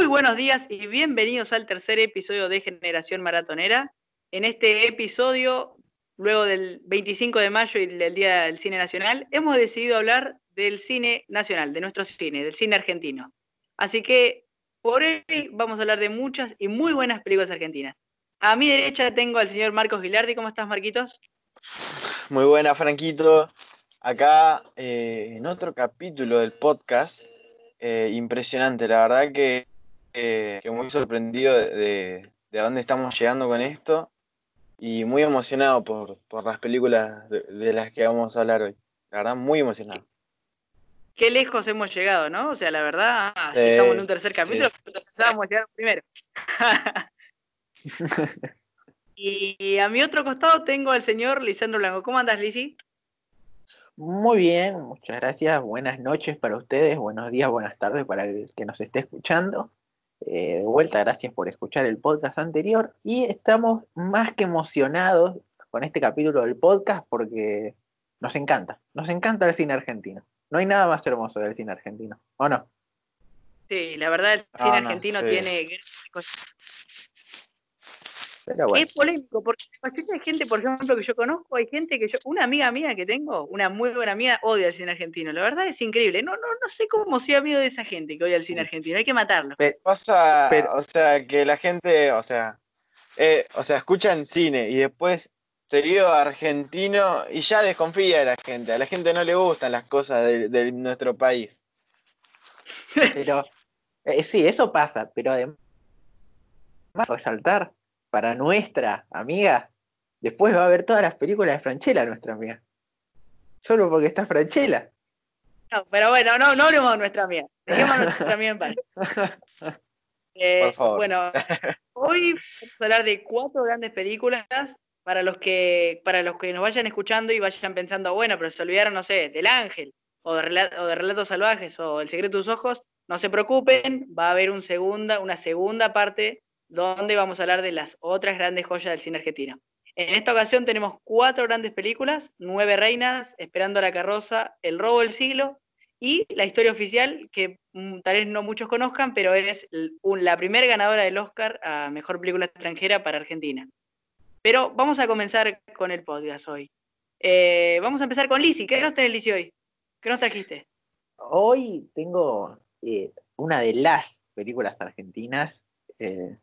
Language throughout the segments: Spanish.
Muy buenos días y bienvenidos al tercer episodio de Generación Maratonera. En este episodio, luego del 25 de mayo y del Día del Cine Nacional, hemos decidido hablar del cine nacional, de nuestro cine, del cine argentino. Así que por hoy vamos a hablar de muchas y muy buenas películas argentinas. A mi derecha tengo al señor Marcos Gilardi. ¿Cómo estás, Marquitos? Muy buena, Franquito. Acá eh, en otro capítulo del podcast. Eh, impresionante, la verdad que, eh, muy sorprendido de, de, dónde estamos llegando con esto y muy emocionado por, las películas de, las que vamos a hablar hoy. La verdad, muy emocionado. Qué lejos hemos llegado, ¿no? O sea, la verdad, estamos en un tercer capítulo, pero pensábamos llegar primero. y a mi otro costado tengo al señor Lisandro Blanco. ¿Cómo andas, Lisi? Muy bien, muchas gracias. Buenas noches para ustedes, buenos días, buenas tardes para el que nos esté escuchando. Eh, de vuelta, gracias por escuchar el podcast anterior y estamos más que emocionados con este capítulo del podcast porque nos encanta, nos encanta el cine argentino. No hay nada más hermoso del cine argentino, ¿o no? Sí, la verdad el cine argentino tiene es polémico, porque hay gente, por ejemplo, que yo conozco, hay gente que yo, una amiga mía que tengo, una muy buena amiga, odia el cine argentino. La verdad es increíble. No, no, no sé cómo sea amigo de esa gente que odia el cine argentino. Hay que matarlo. pasa, o sea, que la gente, o sea, eh, o sea, escuchan cine y después seguido argentino y ya desconfía de la gente. A la gente no le gustan las cosas de, nuestro país. Pero, eh, sí, eso pasa, pero además resaltar para nuestra amiga, después va a ver todas las películas de Franchella, nuestra amiga. Solo porque está Franchella. No, pero bueno, no, no hablemos de nuestra amiga. Dejemos a nuestra amiga en paz. Eh, Por favor. Bueno, hoy vamos a hablar de cuatro grandes películas para los que para los que nos vayan escuchando y vayan pensando, bueno, pero se olvidaron, no sé, del ángel o de, o de Relatos Salvajes o El secreto de tus ojos, no se preocupen, va a haber un segunda, una segunda parte donde vamos a hablar de las otras grandes joyas del cine argentino. En esta ocasión tenemos cuatro grandes películas, Nueve Reinas, Esperando la Carroza, El Robo del Siglo y la historia oficial, que mm, tal vez no muchos conozcan, pero es la primera ganadora del Oscar a Mejor Película Extranjera para Argentina. Pero vamos a comenzar con el podcast hoy. Eh, vamos a empezar con Lisi. ¿Qué nos tenés, Lisi, hoy? ¿Qué nos trajiste? Hoy tengo eh, una de las películas argentinas eh,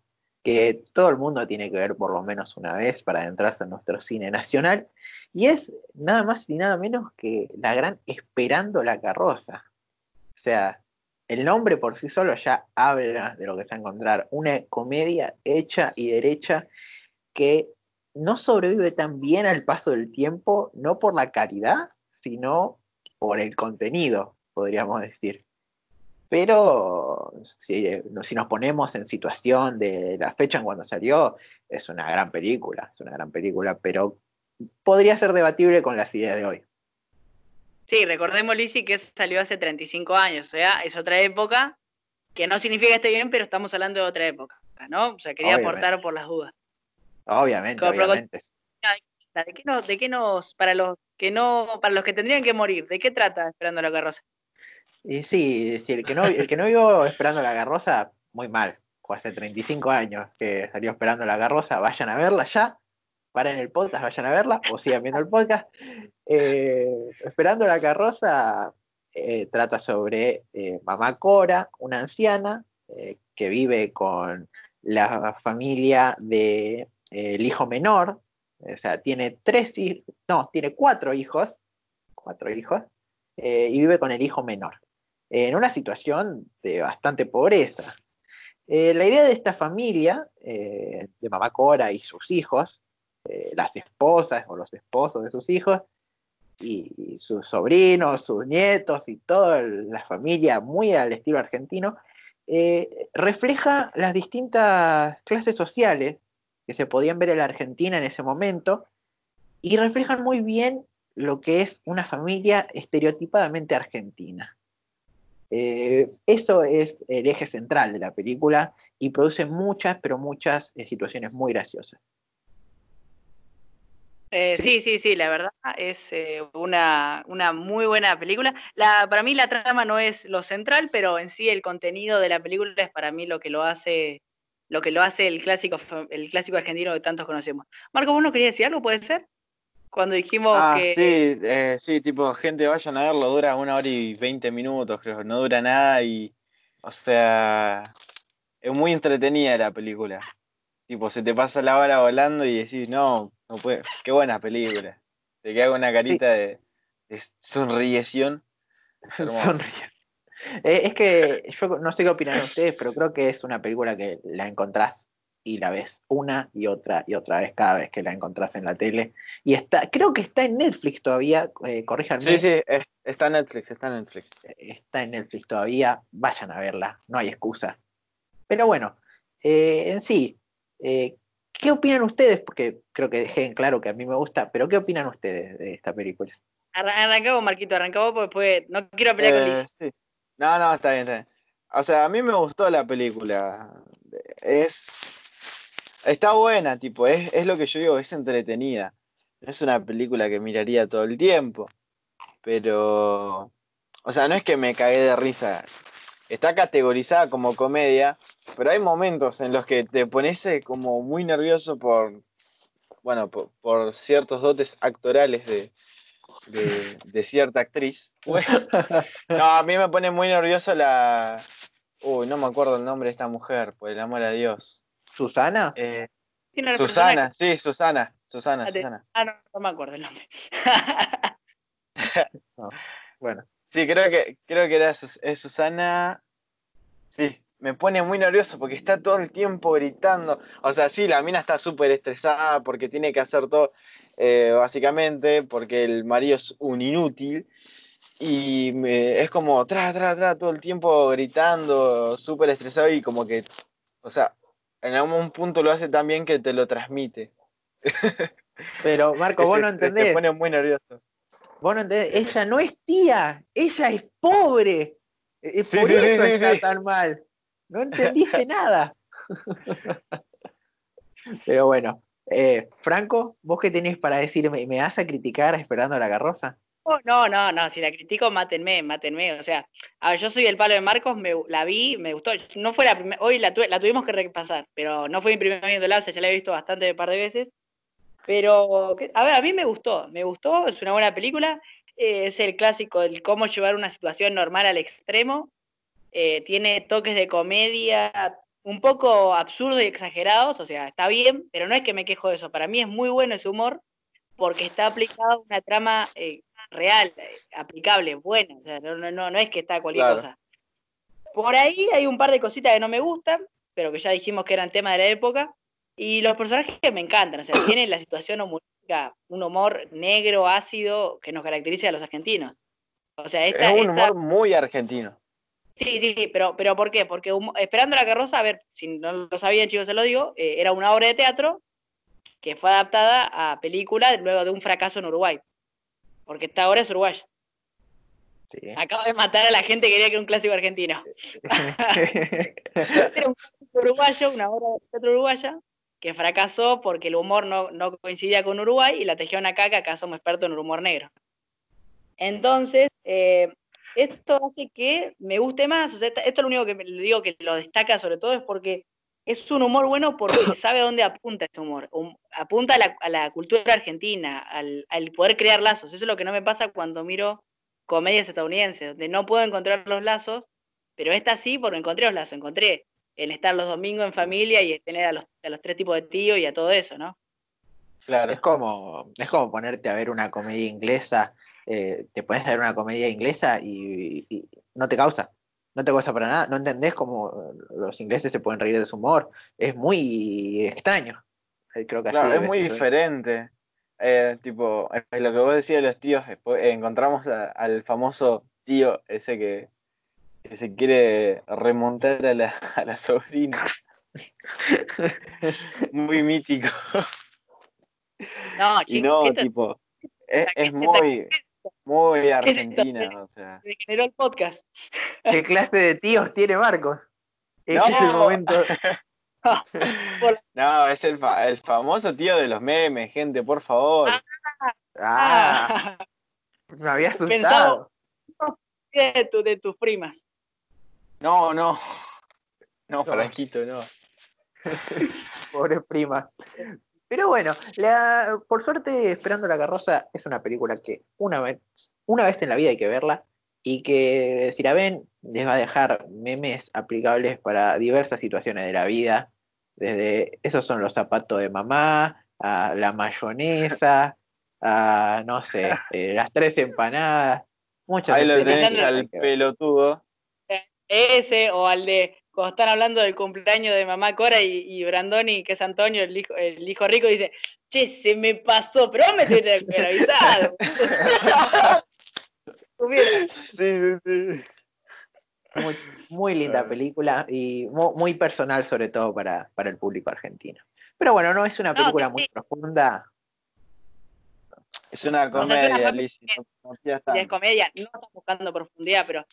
que todo el mundo tiene que ver por lo menos una vez para adentrarse en nuestro cine nacional, y es nada más y nada menos que la gran Esperando la carroza. O sea, el nombre por sí solo ya habla de lo que se va a encontrar, una comedia hecha y derecha que no sobrevive tan bien al paso del tiempo, no por la calidad, sino por el contenido, podríamos decir. Pero si, nos ponemos en situación de la fecha en cuando salió, es una gran película, es una gran película, pero podría ser debatible con las ideas de hoy. Sí, recordemos, Lizzy, que salió hace 35 años, o sea, es otra época, que no significa que esté bien, pero estamos hablando de otra época, ¿no? O sea, quería aportar por las dudas. Obviamente, obviamente. ¿De qué, nos, ¿De qué nos, para los que no, para los que tendrían que morir, de qué trata Esperando la carroza? Y sí, el, que no, el que no vio Esperando la Garrosa, muy mal. Fue hace 35 años que salió Esperando la Garrosa. Vayan a verla ya. Paren el podcast, vayan a verla o sigan viendo el podcast. Eh, Esperando la Carroza eh, trata sobre eh, mamá Cora, una anciana que vive con la familia del de, hijo menor. O sea, tiene tres hijos, no, tiene cuatro hijos, cuatro hijos, y vive con el hijo menor en una situación de bastante pobreza. Eh, la idea de esta familia, eh, de mamá Cora y sus hijos, eh, las esposas o los esposos de sus hijos, y, sus sobrinos, sus nietos y toda la familia muy al estilo argentino, refleja las distintas clases sociales que se podían ver en la Argentina en ese momento y reflejan muy bien lo que es una familia estereotipadamente argentina. Eh, eso es el eje central de la película y produce muchas, pero muchas eh, situaciones muy graciosas. Eh, ¿Sí? sí, sí, la verdad es eh, una, muy buena película. La, para mí la trama no es lo central, pero en sí el contenido de la película es para mí lo que lo hace lo que lo hace el clásico el clásico argentino que tantos conocemos. Marco, ¿vos no querías decir algo? ¿Puede ser? Cuando dijimos ah, que... Sí, eh, sí, tipo, gente, vayan a verlo, dura una hora y veinte minutos, creo, no dura nada y, o sea, es muy entretenida la película. Tipo, se te pasa la hora volando y decís, no, no puede, qué buena película. Te queda con una carita de, de sonrieción. Eh, es que yo no sé qué opinan ustedes, pero creo que es una película que la encontrás y la ves una y otra y otra vez cada vez que la encontrás en la tele. Y está, creo que está en Netflix todavía, eh, corríjanme. Sí, sí, está en Netflix, está en Netflix. Está en Netflix todavía, vayan a verla, no hay excusa. Pero bueno, eh, en sí, eh, ¿qué opinan ustedes? Porque creo que dejé en claro que a mí me gusta, pero ¿qué opinan ustedes de esta película? Arrancamos, Marquito, arrancamos porque después no quiero pelear con Liz. Sí. No, no, está bien, está bien. O sea, a mí me gustó la película. Es. Está buena, tipo, es, es lo que yo digo, es entretenida. No es una película que miraría todo el tiempo. Pero. O sea, no es que me cagué de risa. Está categorizada como comedia, pero hay momentos en los que te pones eh, como muy nervioso por. Bueno, por ciertos dotes actorales de, de, cierta actriz. no, a mí me pone muy nervioso la. Uy, no me acuerdo el nombre de esta mujer, por el amor a Dios. ¿Susana? Eh, Susana, sí, Susana. Susana, ah, Susana. Ah, no, no me acuerdo el nombre. bueno. Sí, creo que, creo que era es Susana. Sí, me pone muy nervioso porque está todo el tiempo gritando. O sea, sí, la mina está súper estresada porque tiene que hacer todo, eh, básicamente, porque el marido es un inútil. Y es como, tra, tra, tra, todo el tiempo gritando, súper estresado y como que, o sea, en algún punto lo hace tan bien que te lo transmite. Pero Marco, vos no entendés. Te pone muy nervioso. Vos no entendés, ella no es tía, ella es pobre. Es por eso está tan mal. No entendiste nada. Pero bueno, eh, Franco, ¿vos qué tenés para decirme? ¿Me vas a criticar esperando la carroza? No, no, no, si la critico, mátenme, mátenme. O sea, a ver, yo soy el palo de Marcos, me, la vi, me gustó. No fue la primera, hoy la, tuvimos que repasar, pero no fue mi primer viendo o ya la he visto bastante, un par de veces. Pero, a ver, a mí me gustó, me gustó, es una buena película. Eh, es el clásico, el cómo llevar una situación normal al extremo. Eh, tiene toques de comedia un poco absurdos y exagerados, o sea, está bien, pero no es que me quejo de eso. Para mí es muy bueno ese humor porque está aplicado una trama eh, real, eh, aplicable, buena. O sea, no, no, no es que está cualquier cosa. Por ahí hay un par de cositas que no me gustan, pero que ya dijimos que eran tema de la época. Y los personajes que me encantan, o sea, tienen la situación humorística, un humor negro, ácido, que nos caracteriza a los argentinos. O sea, esta, es un humor muy argentino. Sí, sí, pero, pero ¿por qué? Porque Esperando la carroza, a ver, si no lo sabían, chicos, se lo digo, eh, era una obra de teatro que fue adaptada a película luego de un fracaso en Uruguay. Porque esta obra es uruguaya. Sí. Acabo de matar a la gente que quería que era un clásico argentino. era un clásico uruguayo, una obra de teatro uruguaya, que fracasó porque el humor no, no coincidía con Uruguay y la tejían acá, que acá somos expertos en el humor negro. Entonces, eh, esto hace que me guste más. esto es lo único que le digo que lo destaca sobre todo es porque es un humor bueno porque sabe a dónde apunta ese humor. apunta a la, cultura argentina, al, poder crear lazos. Eso es lo que no me pasa cuando miro comedias estadounidenses, donde no puedo encontrar los lazos, pero esta sí porque encontré los lazos. Encontré el estar los domingos en familia y tener a los, a los tres tipos de tíos y a todo eso, ¿no? Claro, es como, es como ponerte a ver una comedia inglesa eh, te puedes ver una comedia inglesa y, no te causa, no te causa para nada, no entendés cómo los ingleses se pueden reír de su humor, es muy extraño. Eh, creo que claro, es muy diferente. Eh, tipo, lo que vos decías de los tíos, encontramos al famoso tío ese que, se quiere remontar a la, a la sobrina. muy mítico. No, y no, tipo, es, muy, muy argentina, o sea. Se generó el podcast. ¿Qué clase de tíos tiene Marcos? Ese es el momento. no, es el, el, famoso tío de los memes, gente, por favor. Ah, ah. me había asustado. de, de tus primas. No, no. No, Franquito, no. Pobre prima. Pero bueno, la, por suerte, Esperando la carroza es una película que una vez, una vez en la vida hay que verla y que si la ven les va a dejar memes aplicables para diversas situaciones de la vida, desde esos son los zapatos de mamá, a la mayonesa, a no sé, eh, las tres empanadas, muchas Ahí lo tenés al pelotudo. Ese o al de cuando están hablando del cumpleaños de mamá Cora y, Brandoni, que es Antonio, el hijo, el hijo rico, dice, che, se me pasó, pero me tiene que haber avisado. sí, sí, sí. Muy, linda película y muy, personal, sobre todo para, el público argentino. Pero bueno, no es una película muy profunda. Es una comedia, Liz. es comedia, no está buscando profundidad, pero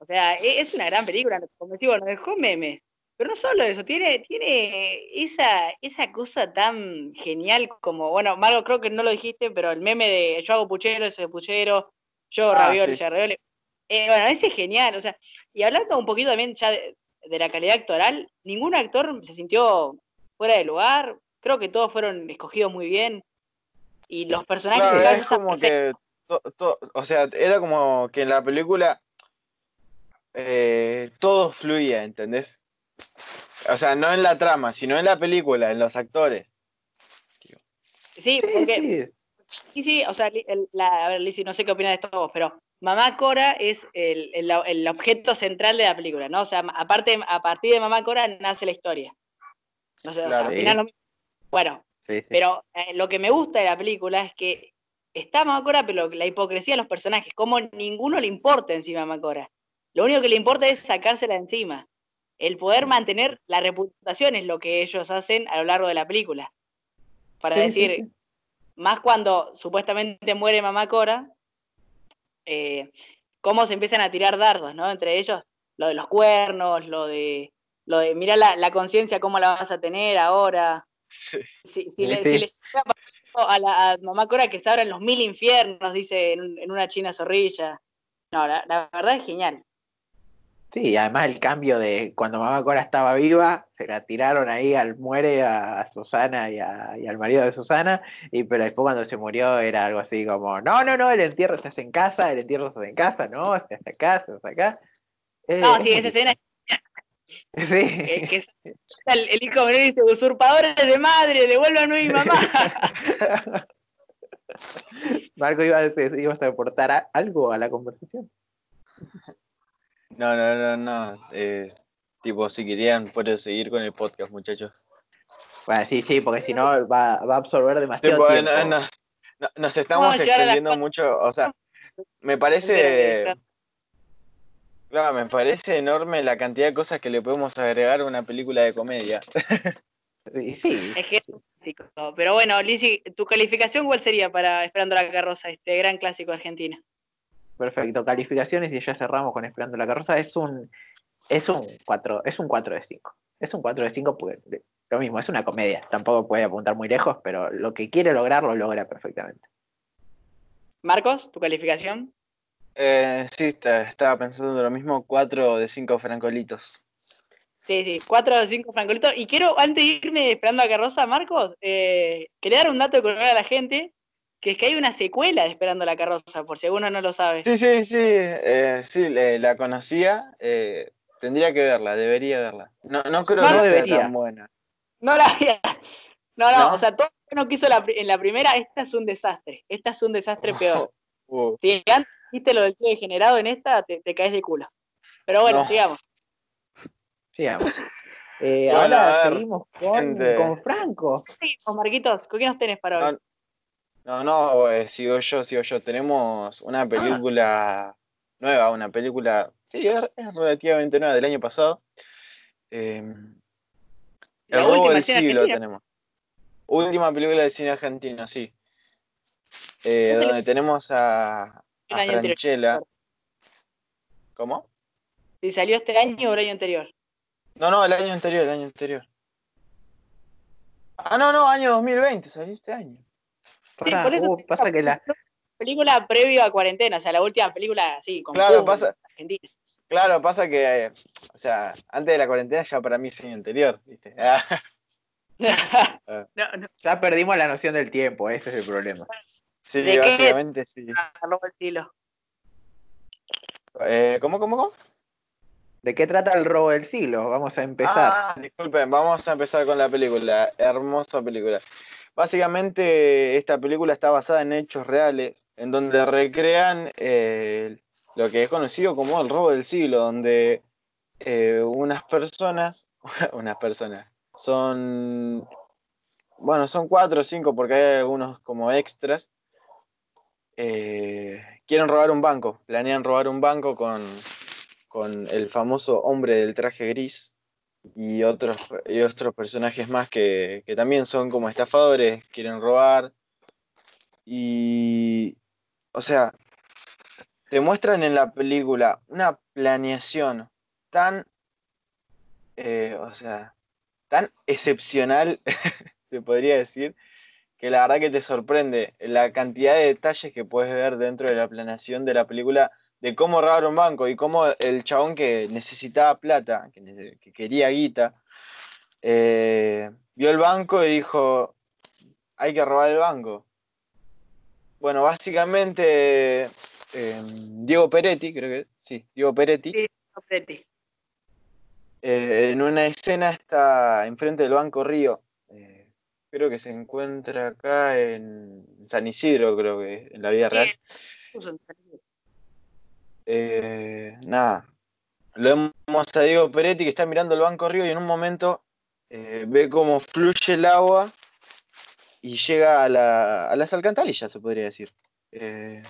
o sea, e-, es una gran película, como decimos, nos dejó memes. Pero no solo eso, tiene, tiene esa, esa cosa tan genial como, bueno, Margo, creo que no lo dijiste, pero el meme de yo hago puchero, ese puchero, yo ah, ravioli, ravioli. Eh, bueno, ese es genial, o sea, y hablando un poquito también ya de, la calidad actoral, ningún actor se sintió fuera de lugar, creo que todos fueron escogidos muy bien, y los personajes... Claro, es como que, o sea, era como que en la película eh, todo fluía, ¿entendés? O sea, no en la trama, sino en la película, en los actores. Sí, porque. Sí, sí, o sea, a ver, Lizzie, no sé qué opinas de esto vos, pero Mamá Cora es el, objeto central de la película, ¿no? O sea, aparte, a partir de Mamá Cora nace la historia. No sé, al final Bueno, pero eh, lo que me gusta de la película es que está Mamá Cora, pero la hipocresía de los personajes, como ninguno le importa encima a Mamá Cora. Lo único que le importa es sacársela encima. El poder mantener la reputación es lo que ellos hacen a lo largo de la película. Para decir, más cuando supuestamente muere mamá Cora, eh, cómo se empiezan a tirar dardos, ¿no? Entre ellos, lo de los cuernos, lo de, lo de mira la, conciencia, cómo la vas a tener ahora. Si, le, si a, la, mamá Cora que se abran los mil infiernos, dice en, una china zorrilla. No, la verdad es genial. Sí, además el cambio de cuando Mamá Cora estaba viva, se la tiraron ahí al muere a, Susana y, al marido de Susana, y pero después cuando se murió era algo así como, no, no, no, el entierro se hace en casa, el entierro se hace en casa, no, se hace acá, se hace acá. no, sí, esa escena Sí. Que, el, el, hijo me dice, usurpadores de madre, devuélvanme a mi mamá. Marco iba a decir, ibas a aportar algo a la conversación. No, no, no, no. Eh, tipo, si querían, pueden seguir con el podcast, muchachos. Bueno, sí, sí, porque si no va, a absorber demasiado tiempo. nos estamos extendiendo mucho, o sea, me parece... Claro, me parece enorme la cantidad de cosas que le podemos agregar a una película de comedia. Sí, sí. Es que es clásico. Pero bueno, Lizzy, ¿tu calificación cuál sería para Esperando la Carroza, este gran clásico argentino? Perfecto, calificaciones y ya cerramos con Esperando la Carroza. Es un, es un 4, es un 4 de 5. Es un 4 de 5 porque lo mismo, es una comedia. Tampoco puede apuntar muy lejos, pero lo que quiere lograr lo logra perfectamente. Marcos, ¿tu calificación? Eh, sí, estaba pensando lo mismo, 4 de 5 francolitos. Sí, sí, 4 de 5 francolitos. Y quiero, antes de irme esperando a Carroza, Marcos, eh, quería dar un dato de color a la gente que es que hay una secuela de Esperando la carroza, por si alguno no lo sabe. Sí, sí, sí, eh, sí, la conocía, eh, tendría que verla, debería verla. No, no creo que sea tan buena. No la había. No, no, o sea, todo lo que no quiso en la primera, esta es un desastre, esta es un desastre peor. Uh. Si antes viste lo del tío degenerado en esta, te, caes de culo. Pero bueno, sigamos. Sigamos. Eh, ahora seguimos con, con Franco. Sí, con Marquitos, ¿qué nos tenés para hoy? No, no, eh, sigo yo, sigo yo. Tenemos una ah. película nueva, una película, sí, es, relativamente nueva, del año pasado. Em, el robo del siglo tenemos. Última película del cine argentino, sí. Eh, donde tenemos a, a Franchella. ¿Cómo? Si salió este año o el año anterior. No, no, el año anterior, el año anterior. Ah, no, no, año 2020, salió este año. Sí, por eso uh, pasa que la película previo a cuarentena, o sea, la última película así con Claro, pasa Argentina. Claro, pasa que eh, o sea, antes de la cuarentena ya para mí es año anterior, ¿viste? Ah. Ya perdimos la noción del tiempo, ese es el problema. Sí, básicamente sí. Eh, ¿Cómo, cómo, cómo? ¿De qué trata el robo del siglo? Vamos a empezar. Ah, disculpen, vamos a empezar con la película. Hermosa película. Básicamente, esta película está basada en hechos reales, en donde recrean eh, lo que es conocido como el robo del siglo, donde eh, unas personas, unas personas, son, bueno, son cuatro o cinco porque hay algunos como extras, eh, quieren robar un banco, planean robar un banco con con el famoso hombre del traje gris y otros, y otros personajes más que, también son como estafadores, quieren robar. Y, o sea, te muestran en la película una planeación tan, eh, o sea, tan excepcional, se podría decir, que la verdad que te sorprende la cantidad de detalles que puedes ver dentro de la planeación de la película de cómo robar un banco y cómo el chabón que necesitaba plata, que, quería guita, eh, vio el banco y dijo, hay que robar el banco. Bueno, básicamente em, Diego Peretti, creo que sí, Diego Peretti. Sí, Peretti. Eh, en una escena está enfrente del Banco Río. Eh, creo que se encuentra acá en San Isidro, creo que en la vida real. Eh, nada, lo vemos a Diego Peretti que está mirando el banco Río y en un momento eh, ve cómo fluye el agua y llega a, las alcantarillas, se podría decir. Eh,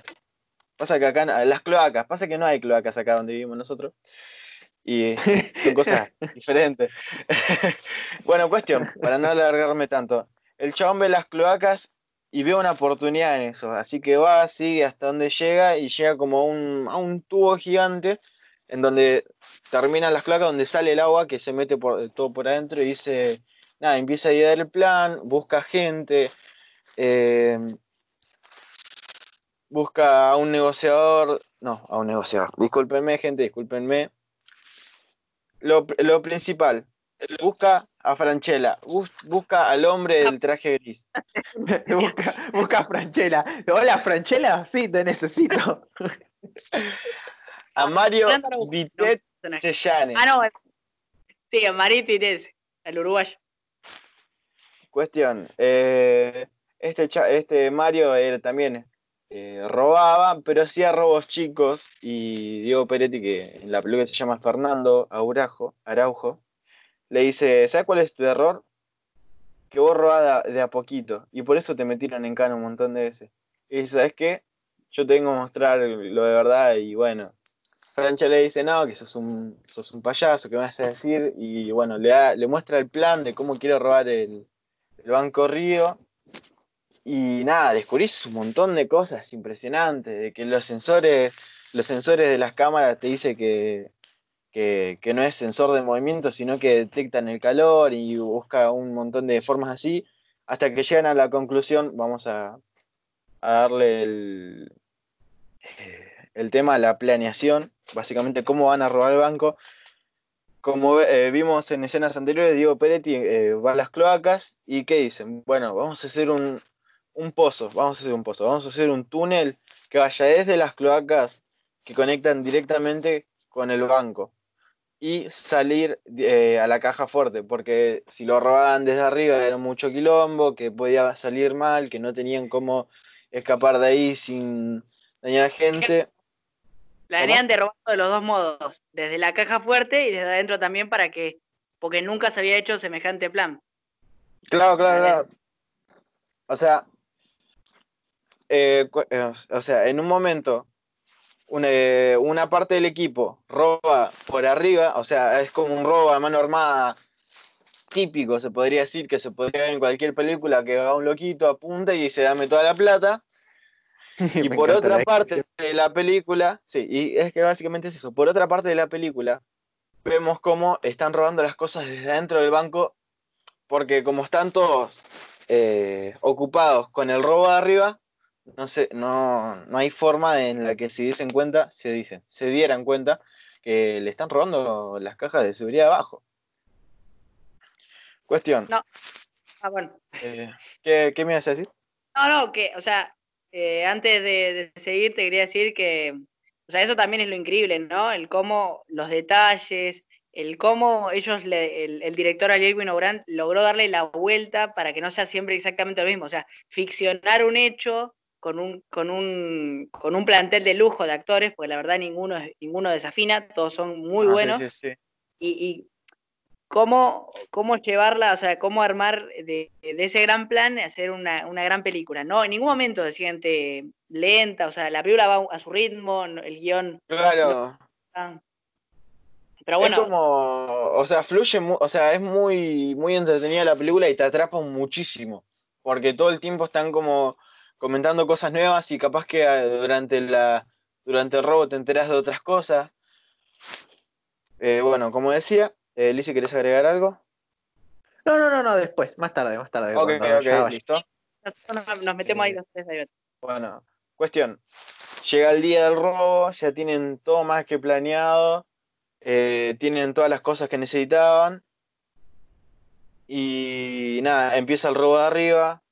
pasa que acá, las cloacas, pasa que no hay cloacas acá donde vivimos nosotros. Y son cosas diferentes. bueno, cuestión, para no alargarme tanto. El chabón ve las cloacas y veo una oportunidad en eso. Así que va, sigue hasta donde llega y llega como a un, tubo gigante en donde terminan las cloacas, donde sale el agua que se mete por, todo por adentro y dice, nada, empieza a idear el plan, busca gente, eh, busca a un negociador, no, a un negociador, discúlpenme gente, discúlpenme. Lo, lo principal, busca a Franchella, busca al hombre del traje gris. busca, a Franchella. Hola, Franchella, sí, te necesito. a Mario Vitet Sellane. Ah, no, sí, a Mario Vitet, el uruguayo. Cuestión, eh, este, este Mario él también eh, robaba, pero hacía robos chicos y Diego Peretti, que en la película se llama Fernando Araujo, Araujo le dice, ¿sabes cuál es tu error? Que vos robás de, a poquito y por eso te metieron en cana un montón de veces. Y dice, ¿sabes qué? Yo tengo que mostrar lo de verdad y bueno, Francha le dice, no, que sos un, sos un payaso, ¿qué me vas a decir? Y bueno, le, le muestra el plan de cómo quiere robar el, Banco Río. Y nada, descubrís un montón de cosas impresionantes, de que los sensores, los sensores de las cámaras te dice que, que, no es sensor de movimiento, sino que detectan el calor y busca un montón de formas así, hasta que llegan a la conclusión, vamos a, darle el, eh, el tema, la planeación, básicamente cómo van a robar el banco. Como eh, vimos en escenas anteriores, Diego Peretti eh, va a las cloacas y ¿qué dicen? Bueno, vamos a hacer un, un pozo, vamos a hacer un pozo, vamos a hacer un túnel que vaya desde las cloacas que conectan directamente con el banco y salir eh, a la caja fuerte, porque si lo robaban desde arriba era mucho quilombo, que podía salir mal, que no tenían cómo escapar de ahí sin dañar a gente. Planean de robar de los dos modos, desde la caja fuerte y desde adentro también para que, porque nunca se había hecho semejante plan. Claro, claro, claro. O sea, eh, eh, o sea, en un momento eh, una, parte del equipo roba por arriba, o sea, es como un robo a mano armada típico, se podría decir, que se podría ver en cualquier película que va un loquito, apunta y dice dame toda la plata. y por otra parte de la película, sí, y es que básicamente es eso, por otra parte de la película, vemos cómo están robando las cosas desde dentro del banco porque como están todos eh, ocupados con el robo de arriba, no, sé, no, no hay forma en la que se dicen cuenta, se dicen, se dieran cuenta que le están robando las cajas de seguridad abajo. Cuestión. No. Ah, bueno. Eh, ¿qué, me ibas a decir? No, no, que, o sea, eh, antes de, seguir te quería decir que, o sea, eso también es lo increíble, ¿no? El cómo los detalles, el cómo ellos, el, director Ariel Winogrand logró darle la vuelta para que no sea siempre exactamente lo mismo, o sea, ficcionar un hecho con un, con un, con un plantel de lujo de actores, porque la verdad ninguno, ninguno desafina, todos son muy ah, buenos. Y, cómo, cómo llevarla, o sea, cómo armar de, ese gran plan hacer una, gran película. No, en ningún momento se siente lenta, o sea, la película va a su ritmo, el guion. Claro. pero bueno. Es como, o sea, fluye, o sea, es muy, muy entretenida la película y te atrapa muchísimo. Porque todo el tiempo están como comentando cosas nuevas y capaz que ah, durante, la, durante el robo te enteras de otras cosas. Eh, bueno, como decía, eh, Lizzie, ¿querés agregar algo? No, no, no, no, después, más tarde, más tarde. Ok, ok, listo. Nos, metemos ahí los tres Bueno, cuestión. Llega el día del robo, ya tienen todo más que planeado, eh, tienen todas las cosas que necesitaban. Y nada, empieza el robo de arriba,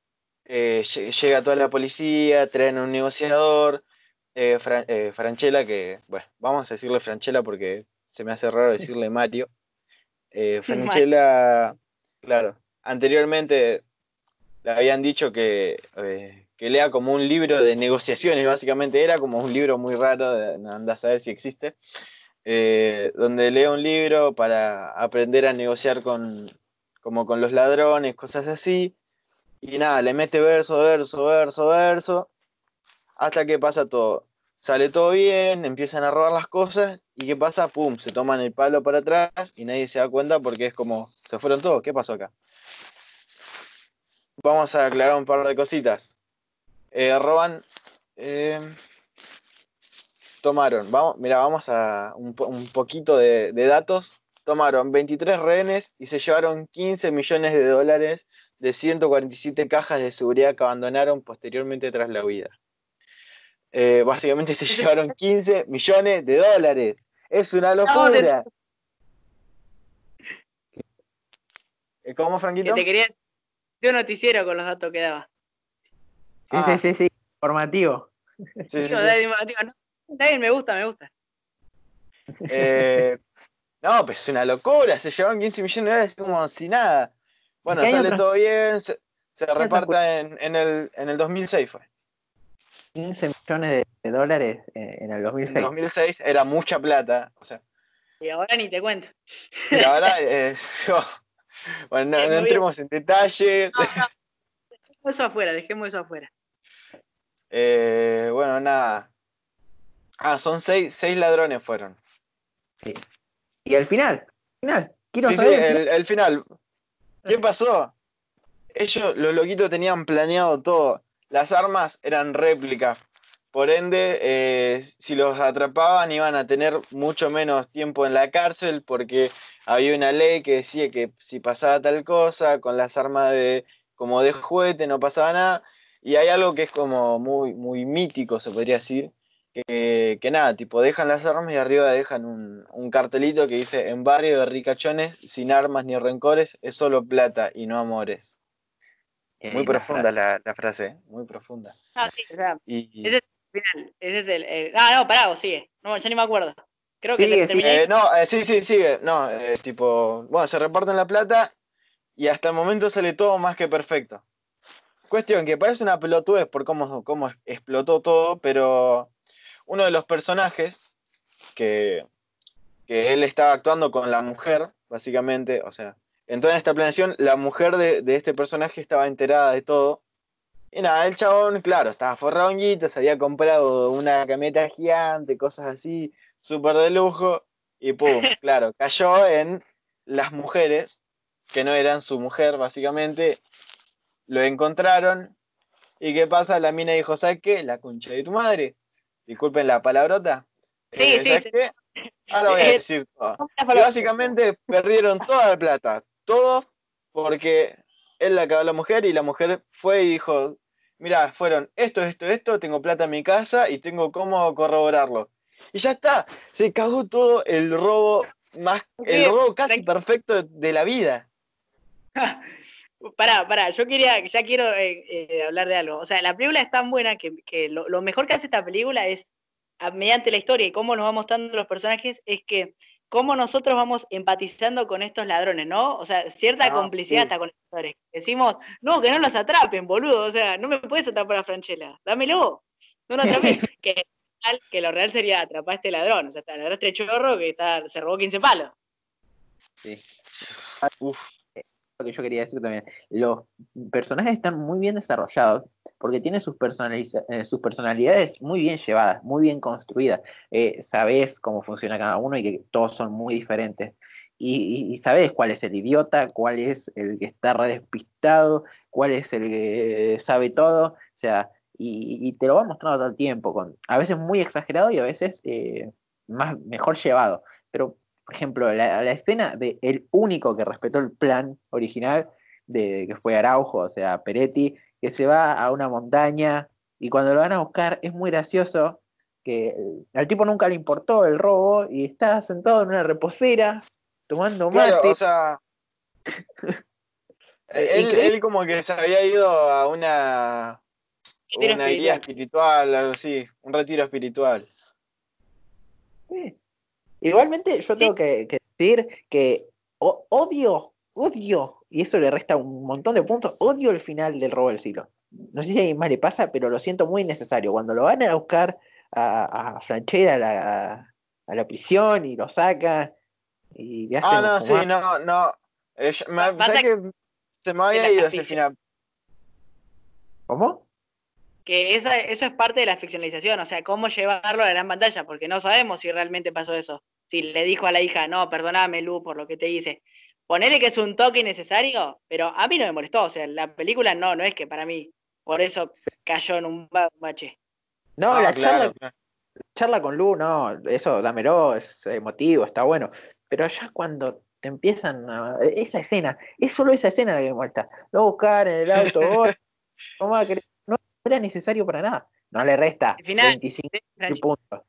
eh, llega toda la policía, traen un negociador, eh, eh, Franchella, que, bueno, vamos a decirle Franchella porque se me hace raro decirle Mario. Franchella, claro, anteriormente le habían dicho que, que, lea como un libro de negociaciones, básicamente era como un libro muy raro, anda a saber si existe, donde lee un libro para aprender a negociar con, como con los ladrones, cosas así. Y nada, le mete verso, verso, verso, verso, hasta que pasa todo. Sale todo bien, empiezan a robar las cosas y ¿qué pasa? ¡Pum! Se toman el palo para atrás y nadie se da cuenta porque es como, se fueron todos, ¿qué pasó acá? Vamos a aclarar un par de cositas. Eh, roban, eh, tomaron, vamos, mira, vamos a un, poquito de, de datos. Tomaron 23 rehenes y se llevaron 15 millones de dólares de 147 cajas de seguridad que abandonaron posteriormente tras la huida. Eh, básicamente se llevaron 15 millones de dólares. Es una locura. Eh, ¿Cómo, Franquito? te quería un noticiero con los datos que daba. Sí, sí, ah. sí, sí, informativo. Sí, sí, no, me gusta, me gusta. Eh, no, pues es una locura. Se llevaron 15 millones de dólares como si nada. Bueno, sale todo bien, se, se reparta en, en, el, en el 2006 fue. 15 millones de, dólares en el 2006. En el 2006 era mucha plata, o sea. Y ahora ni te cuento. Y ahora, eh, bueno, no, entremos en detalle. Dejemos eso afuera, dejemos eso afuera. Eh, bueno, nada. Ah, son seis, seis ladrones fueron. Sí. Y el final, final. Quiero saber. Sí, el, el final. ¿Qué pasó? Ellos, los loquitos, tenían planeado todo. Las armas eran réplicas. Por ende, eh, si los atrapaban iban a tener mucho menos tiempo en la cárcel porque había una ley que decía que si pasaba tal cosa, con las armas de, como de juguete no pasaba nada. Y hay algo que es como muy, muy mítico, se podría decir, que, nada, tipo, dejan las armas y arriba dejan un, cartelito que dice, en barrio de ricachones, sin armas ni rencores, es solo plata y no amores. muy profunda la, frase, muy profunda. Ah, sí, y, ese es el final, ese es el... ah, no, pará, sigue, no, ya ni me acuerdo. Creo que eh, no, eh, sí, sí, sigue, no, eh, tipo, bueno, se reparten la plata y hasta el momento sale todo más que perfecto. Cuestión que parece una pelotudez por cómo, cómo explotó todo, pero uno de los personajes que, que él estaba actuando con la mujer, básicamente, o sea, en toda esta planeación, la mujer de, este personaje estaba enterada de todo. Y nada, el chabón, claro, estaba forrado en se había comprado una camioneta gigante, cosas así, súper de lujo, y pum, claro, cayó en las mujeres, que no eran su mujer, básicamente, lo encontraron, y ¿qué pasa? La mina dijo, ¿sabes qué? La concha de tu madre, disculpen la palabrota. Sí, eh, sí, Ahora voy a decir todo. básicamente perdieron toda la plata. Todo porque él la acabó a la mujer y la mujer fue y dijo, mira, fueron esto, esto, esto, tengo plata en mi casa y tengo cómo corroborarlo. Y ya está, se cagó todo el robo más, el robo casi perfecto de la vida. Pará, pará, yo quería, ya quiero eh, eh, hablar de algo. O sea, la película es tan buena que, lo, mejor que hace esta película es, mediante la historia y cómo nos va mostrando los personajes, es que cómo nosotros vamos empatizando con estos ladrones, ¿no? O sea, cierta ah, complicidad está con los ladrones. Decimos, no, que no los atrapen, boludo. O sea, no me puedes atrapar a Franchella, dámelo. No lo atrapes. que, que lo real sería atrapar a este ladrón. O sea, el ladrón este chorro que está, se robó 15 palos. Sí. Uf lo que yo quería decir también. Los personajes están muy bien desarrollados porque tienen sus, eh, sus personalidades muy bien llevadas, muy bien construidas. Eh, sabes cómo funciona cada uno y que todos son muy diferentes. Y, sabes cuál es el idiota, cuál es el que está redespistado, cuál es el que sabe todo. O sea, y, te lo va mostrando todo el tiempo, con, a veces muy exagerado y a veces eh, más, mejor llevado. Pero por ejemplo, la, escena de el único que respetó el plan original, de que fue Araujo, o sea, Peretti, que se va a una montaña y cuando lo van a buscar es muy gracioso que al tipo nunca le importó el robo y está sentado en una reposera tomando mate. o sea, él, como que se había ido a una, una guía espiritual, algo así, un retiro espiritual. Sí. Igualmente, yo tengo que, decir que odio, odio, y eso le resta un montón de puntos, odio el final del robo del siglo. No sé si a más le pasa, pero lo siento muy necesario. Cuando lo van a buscar a, a Franchera a la, prisión y lo sacan y le hacen. Ah, no, sí, no, no. Eh, me, que se me había ido ese final. ¿Cómo? Que esa, eso es parte de la ficcionalización, o sea, cómo llevarlo a la gran pantalla, porque no sabemos si realmente pasó eso. Si le dijo a la hija, no, perdóname, Lu, por lo que te hice. Ponerle que es un toque innecesario, pero a mí no me molestó, o sea, la película no, no es que para mí, por eso cayó en un bache. No, ah, la charla, charla con Lu, no, eso, dámelo, es emotivo, está bueno, pero ya cuando te empiezan a, esa escena, es solo esa escena la que me molesta. No buscar en el auto, ¿cómo va a querer? era necesario para nada. No le resta 25 puntos.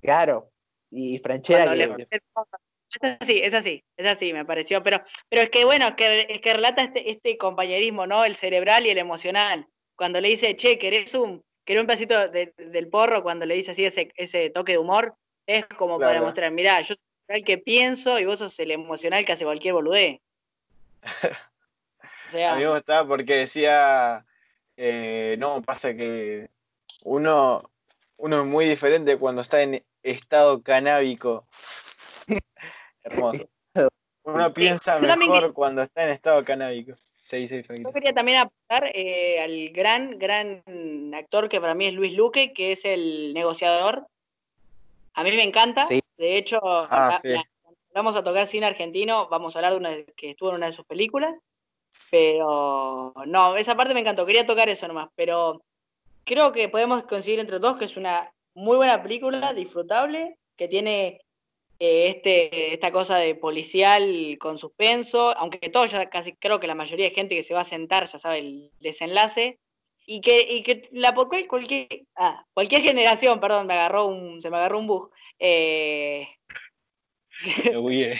Claro. Y Franchera Es así, es así, es así, me pareció. Pero, pero es que bueno, es que, es que relata este, este compañerismo, ¿no? El cerebral y el emocional. Cuando le dice, che, ¿querés un, querés un pedacito del porro? Cuando le dice así ese, ese toque de humor, es como para mostrar, mirá, yo soy el que pienso y vos sos el emocional que hace cualquier boludé. O sea, a mí me gustaba porque decía, eh, no, pasa que uno, uno es muy diferente cuando está en estado canábico. Hermoso. Uno piensa mejor cuando está en estado canábico. Yo quería también apuntar eh, al gran, gran actor que para mí es Luis Luque, que es el negociador. A mí me encanta. De hecho, ah, vamos a tocar cine argentino, vamos a hablar de una que estuvo en una de sus películas. Pero no, esa parte me encantó, quería tocar eso nomás, pero creo que podemos conseguir entre todos que es una muy buena película, disfrutable, que tiene eh, este, esta cosa de policial con suspenso, aunque todos ya casi creo que la mayoría de gente que se va a sentar ya sabe el desenlace, y que, y que la cualquier, ah, cualquier generación, perdón, me agarró un, se me agarró un bug. Eh, me huí.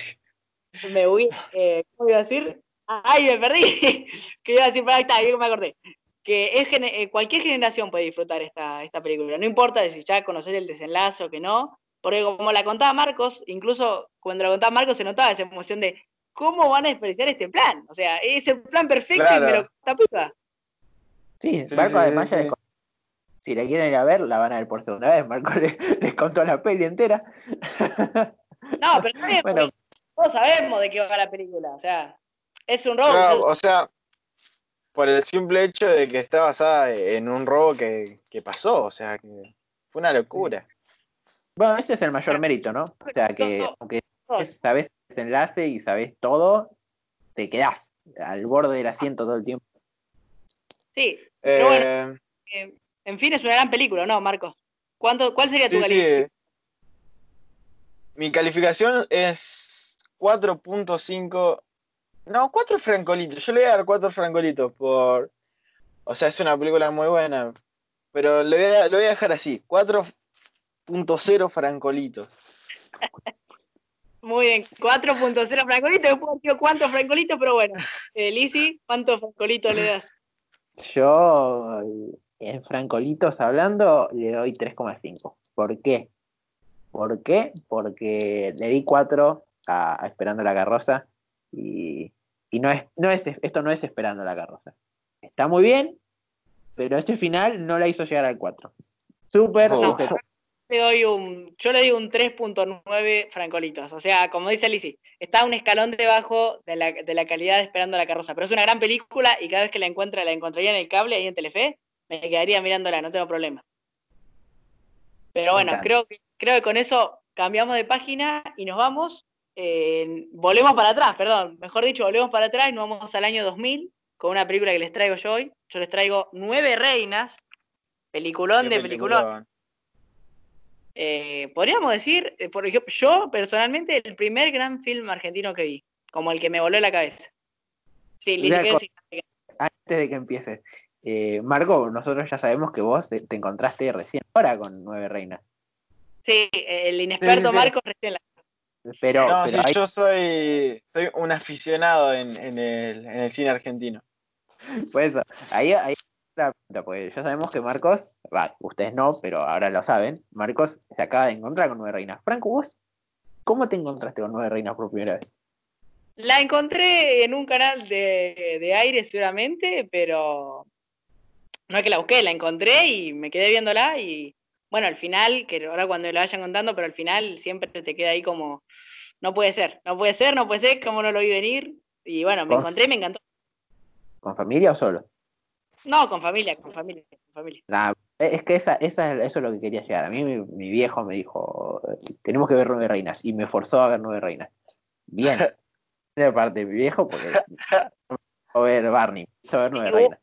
me huí, eh, ¿cómo iba a decir? Ay, me perdí. que iba a decir, ahí está, me acordé. Que es, eh, cualquier generación puede disfrutar esta, esta película. No importa si ya conocer el desenlace o que no. Porque como la contaba Marcos, incluso cuando la contaba Marcos se notaba esa emoción de cómo van a desperdiciar este plan. O sea, es el plan perfecto y me lo puta. Sí, Marcos además ya si la quieren ir a ver, la van a ver por segunda vez. Marcos les, contó la peli entera. No, pero también bueno. todos sabemos de qué va la película. O sea, es un robo. o sea, por el simple hecho de que está basada en un robo que, pasó, o sea, que fue una locura. Bueno, ese es el mayor mérito, ¿no? O sea, que aunque sabes el desenlace y sabes todo, te quedás al borde del asiento todo el tiempo. Sí, pero bueno, eh, eh, en fin, es una gran película, ¿no, Marcos? ¿Cuánto, ¿Cuál sería tu calificación? Mi calificación es 4.5 No, cuatro francolitos. Yo le voy a dar cuatro francolitos por. O sea, es una película muy buena. Pero le voy a, lo voy a dejar así: 4.0 francolitos. Muy bien, 4.0 francolitos. cuántos francolitos, pero bueno. Eh, ¿cuántos francolitos le das? Yo, en francolitos hablando, le doy 3,5. ¿Por qué? ¿Por qué? Porque le di 4 a, Esperando la Carroza y, no, es, no es, esto no es Esperando la Carroza. Está muy bien, pero este final no la hizo llegar al 4. Súper. Oh. le doy un, yo le doy un 3.9 francolitos. O sea, como dice Lizzie, está un escalón debajo de la, de la, calidad de Esperando la Carroza. Pero es una gran película y cada vez que la encuentre, la encontraría en el cable ahí en Telefe, me quedaría mirándola, no tengo problema. Pero bueno, creo creo que con eso cambiamos de página y nos vamos. Eh, volvemos para atrás, perdón. Mejor dicho, volvemos para atrás y nos vamos al año 2000 con una película que les traigo yo hoy. Yo les traigo Nueve Reinas, peliculón de peliculón. Eh, podríamos decir, eh, por ejemplo, yo personalmente, el primer gran film argentino que vi, como el que me voló la cabeza. Sí, Antes de que empieces, eh, Marco, nosotros ya sabemos que vos te, encontraste recién ahora con Nueve Reinas. Sí, el inexperto Marco recién la. Pero, yo soy, soy un aficionado en, el, cine argentino. Pues eso, ahí, ahí la pregunta, porque ya sabemos que Marcos, ustedes no, pero ahora lo saben, Marcos se acaba de encontrar con Nueve Reinas. Franco, vos, ¿cómo te encontraste con Nueve Reinas por primera vez? La encontré en un canal de, de aire seguramente, pero no es que la busqué, la encontré y me quedé viéndola y bueno, al final, que ahora cuando la vayan contando, pero al final siempre te queda ahí como, no puede ser, no puede ser, no puede ser, como no lo vi venir. Y bueno, me encontré y me encantó. ¿Con familia o solo? No, con familia, con familia, con familia. es que esa, esa, eso es lo que quería llegar. A mí mi, viejo me dijo, tenemos que ver Nueve Reinas, y me forzó a ver Nueve Reinas. Bien, de parte de mi viejo, porque a ver Barney, hizo ver Nueve Reinas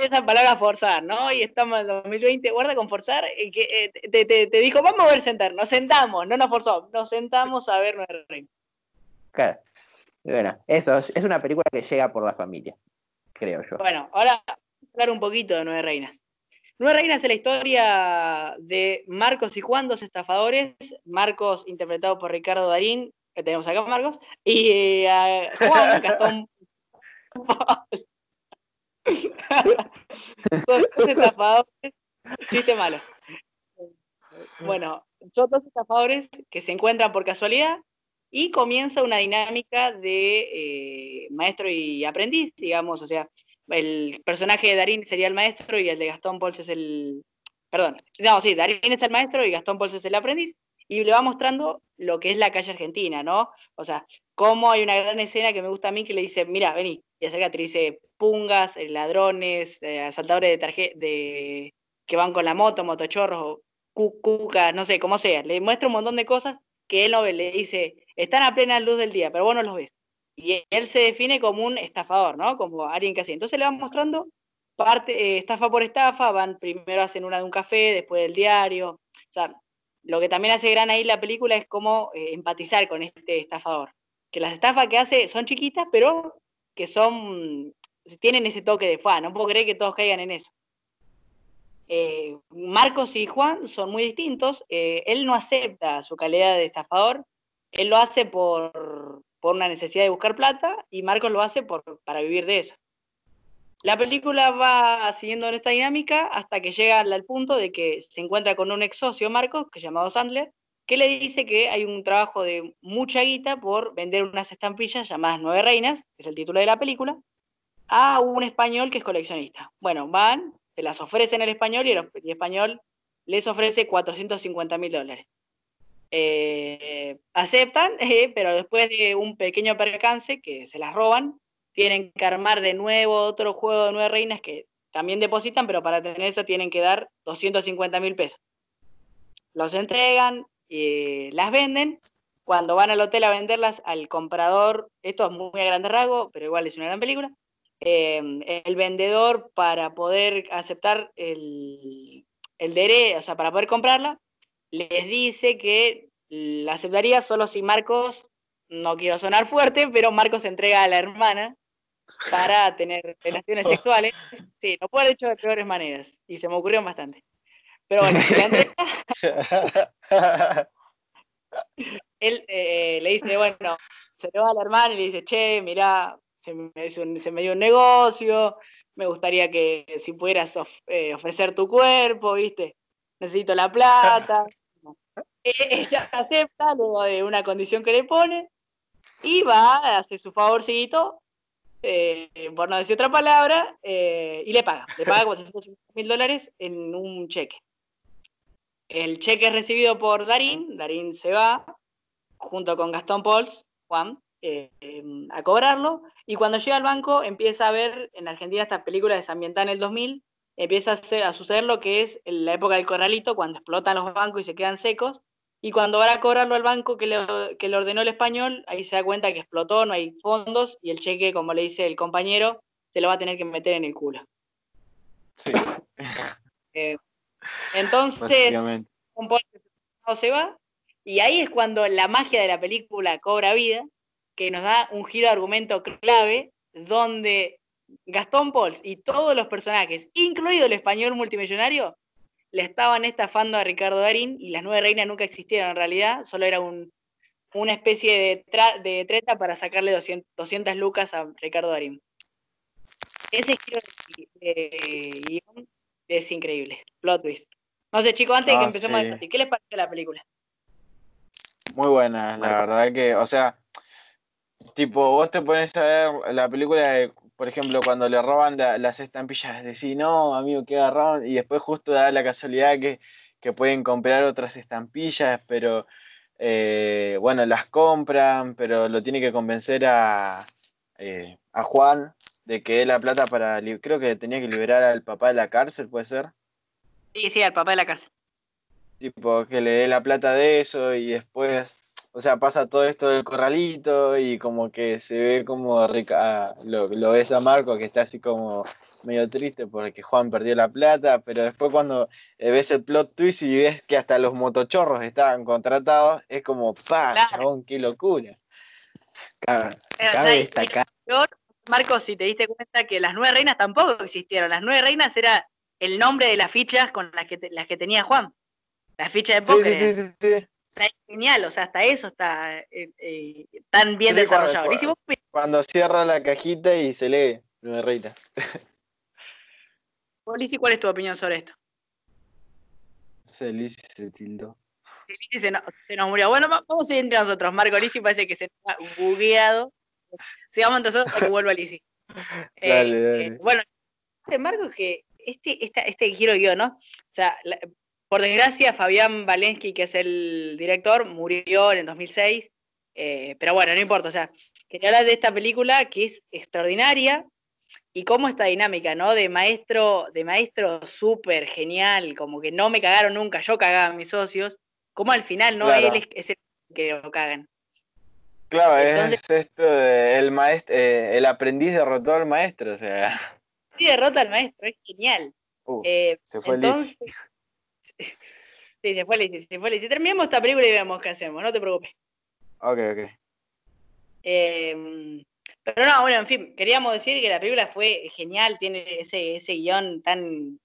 esa palabra forzar, ¿no? Y estamos en 2020, guarda con forzar, y que eh, te, dijo, vamos a ver sentar, nos sentamos, no nos forzó, nos sentamos a ver Nueve Reinas. Claro. Bueno, eso es una película que llega por la familia, creo yo. Bueno, ahora hablar un poquito de Nueve Reinas. Nueve Reinas es la historia de Marcos y Juan, dos estafadores. Marcos, interpretado por Ricardo Darín, que tenemos acá, Marcos, y eh, Juan, Gastón dos estafadores, chiste malo. Bueno, son dos estafadores que se encuentran por casualidad y comienza una dinámica de eh, maestro y aprendiz, digamos, o sea, el personaje de Darín sería el maestro y el de Gastón Pols es el... Perdón, no, sí, Darín es el maestro y Gastón Pols es el aprendiz, y le va mostrando lo que es la calle argentina, ¿no? O sea, cómo hay una gran escena que me gusta a mí que le dice, mira, vení, y acerca te dice pungas, eh, ladrones, eh, asaltadores de tarjeta, de que van con la moto, motochorros, cuca, no sé, como sea. Le muestra un montón de cosas que él no ve, le dice, están a plena luz del día, pero vos no los ves. Y él se define como un estafador, ¿no? Como alguien que así. Entonces le van mostrando parte, eh, estafa por estafa, van primero hacen una de un café, después del diario. O sea, lo que también hace gran ahí la película es cómo empatizar con este estafador que las estafas que hace son chiquitas, pero que son, tienen ese toque de fa, no puedo creer que todos caigan en eso. Eh, Marcos y Juan son muy distintos, eh, él no acepta su calidad de estafador, él lo hace por, por una necesidad de buscar plata y Marcos lo hace por, para vivir de eso. La película va siguiendo en esta dinámica hasta que llega al punto de que se encuentra con un ex socio, Marcos, que es llamado Sandler, que le dice que hay un trabajo de mucha guita por vender unas estampillas llamadas Nueve Reinas, que es el título de la película, a un español que es coleccionista. Bueno, van, se las ofrecen el español y el, español les ofrece 450 mil dólares. Eh, aceptan, eh, pero después de un pequeño percance que se las roban, tienen que armar de nuevo otro juego de nueve reinas que también depositan, pero para tener eso tienen que dar 250 mil pesos. Los entregan, eh, las venden. Cuando van al hotel a venderlas al comprador, esto es muy a grande rasgo, pero igual es una gran película, eh, el vendedor para poder aceptar el, el derecho, o sea, para poder comprarla, les dice que la aceptaría solo si Marcos, no quiero sonar fuerte, pero Marcos entrega a la hermana para tener relaciones sexuales. Sí, lo puede haber hecho de peores maneras. Y se me ocurrió bastante. Pero bueno, él eh, le dice, bueno, se le va al hermano y le dice, che, mirá, se me, se me dio un negocio, me gustaría que si pudieras eh, ofrecer tu cuerpo, ¿viste? Necesito la plata. E, ella acepta luego de una condición que le pone y va, hace su favorcito, eh, por no decir otra palabra, eh, y le paga. Le paga 450 mil dólares en un cheque. El cheque es recibido por Darín, Darín se va, junto con Gastón Pols, Juan, eh, a cobrarlo, y cuando llega al banco empieza a ver, en Argentina esta película desambientada en el 2000, empieza a, a suceder lo que es en la época del corralito, cuando explotan los bancos y se quedan secos, y cuando va a cobrarlo al banco que le, que le ordenó el español, ahí se da cuenta que explotó, no hay fondos y el cheque, como le dice el compañero, se lo va a tener que meter en el culo. Sí. Eh, entonces, no se va y ahí es cuando la magia de la película cobra vida, que nos da un giro de argumento clave donde Gastón Pols y todos los personajes, incluido el español multimillonario, le estaban estafando a Ricardo Darín y las nueve reinas nunca existieron en realidad, solo era una especie de, de, treta para sacarle 200, lucas a Ricardo Darín. Ese giro de, guion es increíble, plot twist. No sé, chicos, antes de que ah, empecemos a ¿qué les pareció la película? Muy buena, la verdad que, o sea, tipo, vos te pones a ver la película de por ejemplo, cuando le roban las estampillas, decir, no, amigo, que agarraron, y después justo da la casualidad que, pueden comprar otras estampillas, pero eh, bueno, las compran, pero lo tiene que convencer a, eh, a Juan de que dé la plata para, creo que tenía que liberar al papá de la cárcel, ¿puede ser? Sí, sí, al papá de la cárcel. Tipo, que le dé la plata de eso y después o sea, pasa todo esto del corralito y como que se ve como rica, lo, lo ves a Marco que está así como medio triste porque Juan perdió la plata, pero después cuando eh, ves el plot twist y ves que hasta los motochorros estaban contratados, es como, ¡pa! ¡Qué locura! Cabe, Marco, si te diste cuenta que las nueve reinas tampoco existieron, las nueve reinas era el nombre de las fichas con las que, las que tenía Juan. Las fichas de póker. sí, sí, sí, sí genial, o sea, hasta eso está eh, eh, tan bien desarrollado. Cuando, cierra la cajita y se lee, me reita. Lizzy, ¿cuál es tu opinión sobre esto? Se Lizzy se tildó. Lizzy se, nos murió. Bueno, vamos a ir entre nosotros. Marco Lizzy parece que se ha bugueado. Sigamos entre nosotros hasta que vuelva Lizzy. dale, eh, dale. bueno, Marco, que este, esta, este giro yo, ¿no? O sea, por desgracia, Fabián Valensky, que es el director, murió en el 2006. Eh, pero bueno, no importa. O sea, quería hablar de esta película que es extraordinaria y cómo esta dinámica, ¿no? De maestro, de maestro súper genial, como que no me cagaron nunca, yo cagaba a mis socios. Como al final, ¿no? Él es, el que lo cagan. Claro, es esto el maestro, eh, el aprendiz derrotó al maestro, o sea. Sí, derrota al maestro, es genial. Eh, se fue entonces, Sí, se fue Lizzy, se fue Terminemos esta película y vemos qué hacemos, no te preocupes. Ok, ok. Em, pero no, bueno, en fin, queríamos decir que la película fue genial, tiene ese, ese guion tan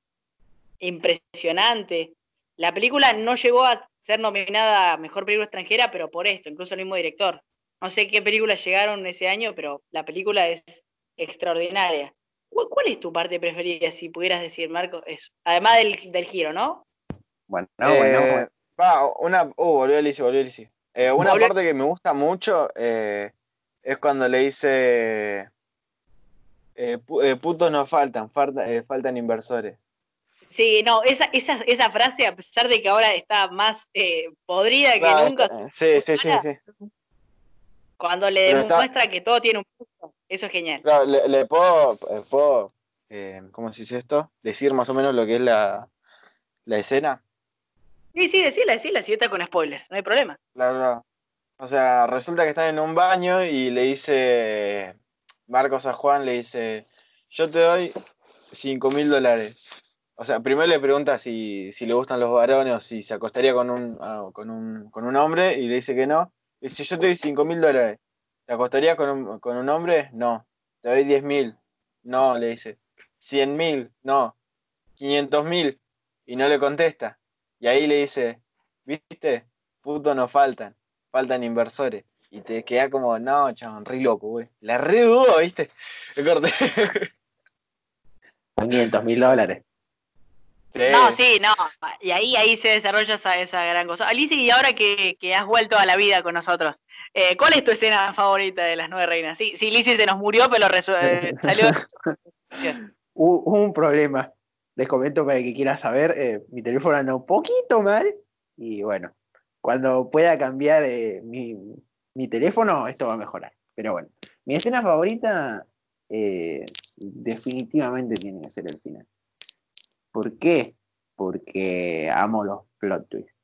impresionante. La película no llegó a ser nominada a Mejor Película Extranjera, pero por esto, incluso el mismo director. No sé qué películas llegaron ese año, pero la película es extraordinaria. ¿Cuál, es tu parte preferida, si pudieras decir, Marco? Eso. Además del, del giro, ¿no? Bueno, bueno, eh, Va, una. Uh, volvió Alicia, volvió Alicia. Eh, una parte que me gusta mucho eh, es cuando le dice. putos no faltan, faltan inversores. Sí, no, esa, esa, esa frase, a pesar de que ahora está más podrida que nunca. Sí, sí, sí, sí. Cuando le demuestra que todo tiene un punto, eso es genial. Claro, le, le puedo, puedo ¿cómo se dice esto? Decir más o menos lo que es la, la escena. Sí, sí, decila, decila, si está con spoilers, no hay problema. Claro, claro. O sea, resulta que están en un baño y le dice Marcos a Juan, le dice, yo te doy 5 mil dólares. O sea, primero le pregunta si, le gustan los varones o si se acostaría con un, ah, con un, con un hombre y le dice que no. Dice, yo te doy 5 mil dólares. ¿Te acostaría con un, con un hombre? No. te doy 10 mil. No, le dice. 100 mil, no. 500 mil. Y no le contesta. Y ahí le dice, ¿viste? Puto no faltan. Faltan inversores. Y te queda como, no, chabón, re loco, güey. La re dudo, ¿viste? Son 500 mil dólares. No, sí, no. Y ahí, ahí se desarrolla esa, esa gran cosa. Alicia, y ahora que, has vuelto a la vida con nosotros, eh, ¿cuál es tu escena favorita de las nueve reinas? Sí, sí Lizzie se nos murió, pero eh, salió. Hubo un problema. Les comento para el que quiera saber, eh, mi teléfono anda un poquito mal. Y bueno, cuando pueda cambiar mi, mi, teléfono, esto va a mejorar. Pero bueno, mi escena favorita definitivamente tiene que ser el final. ¿Por qué? Porque amo los plot twists.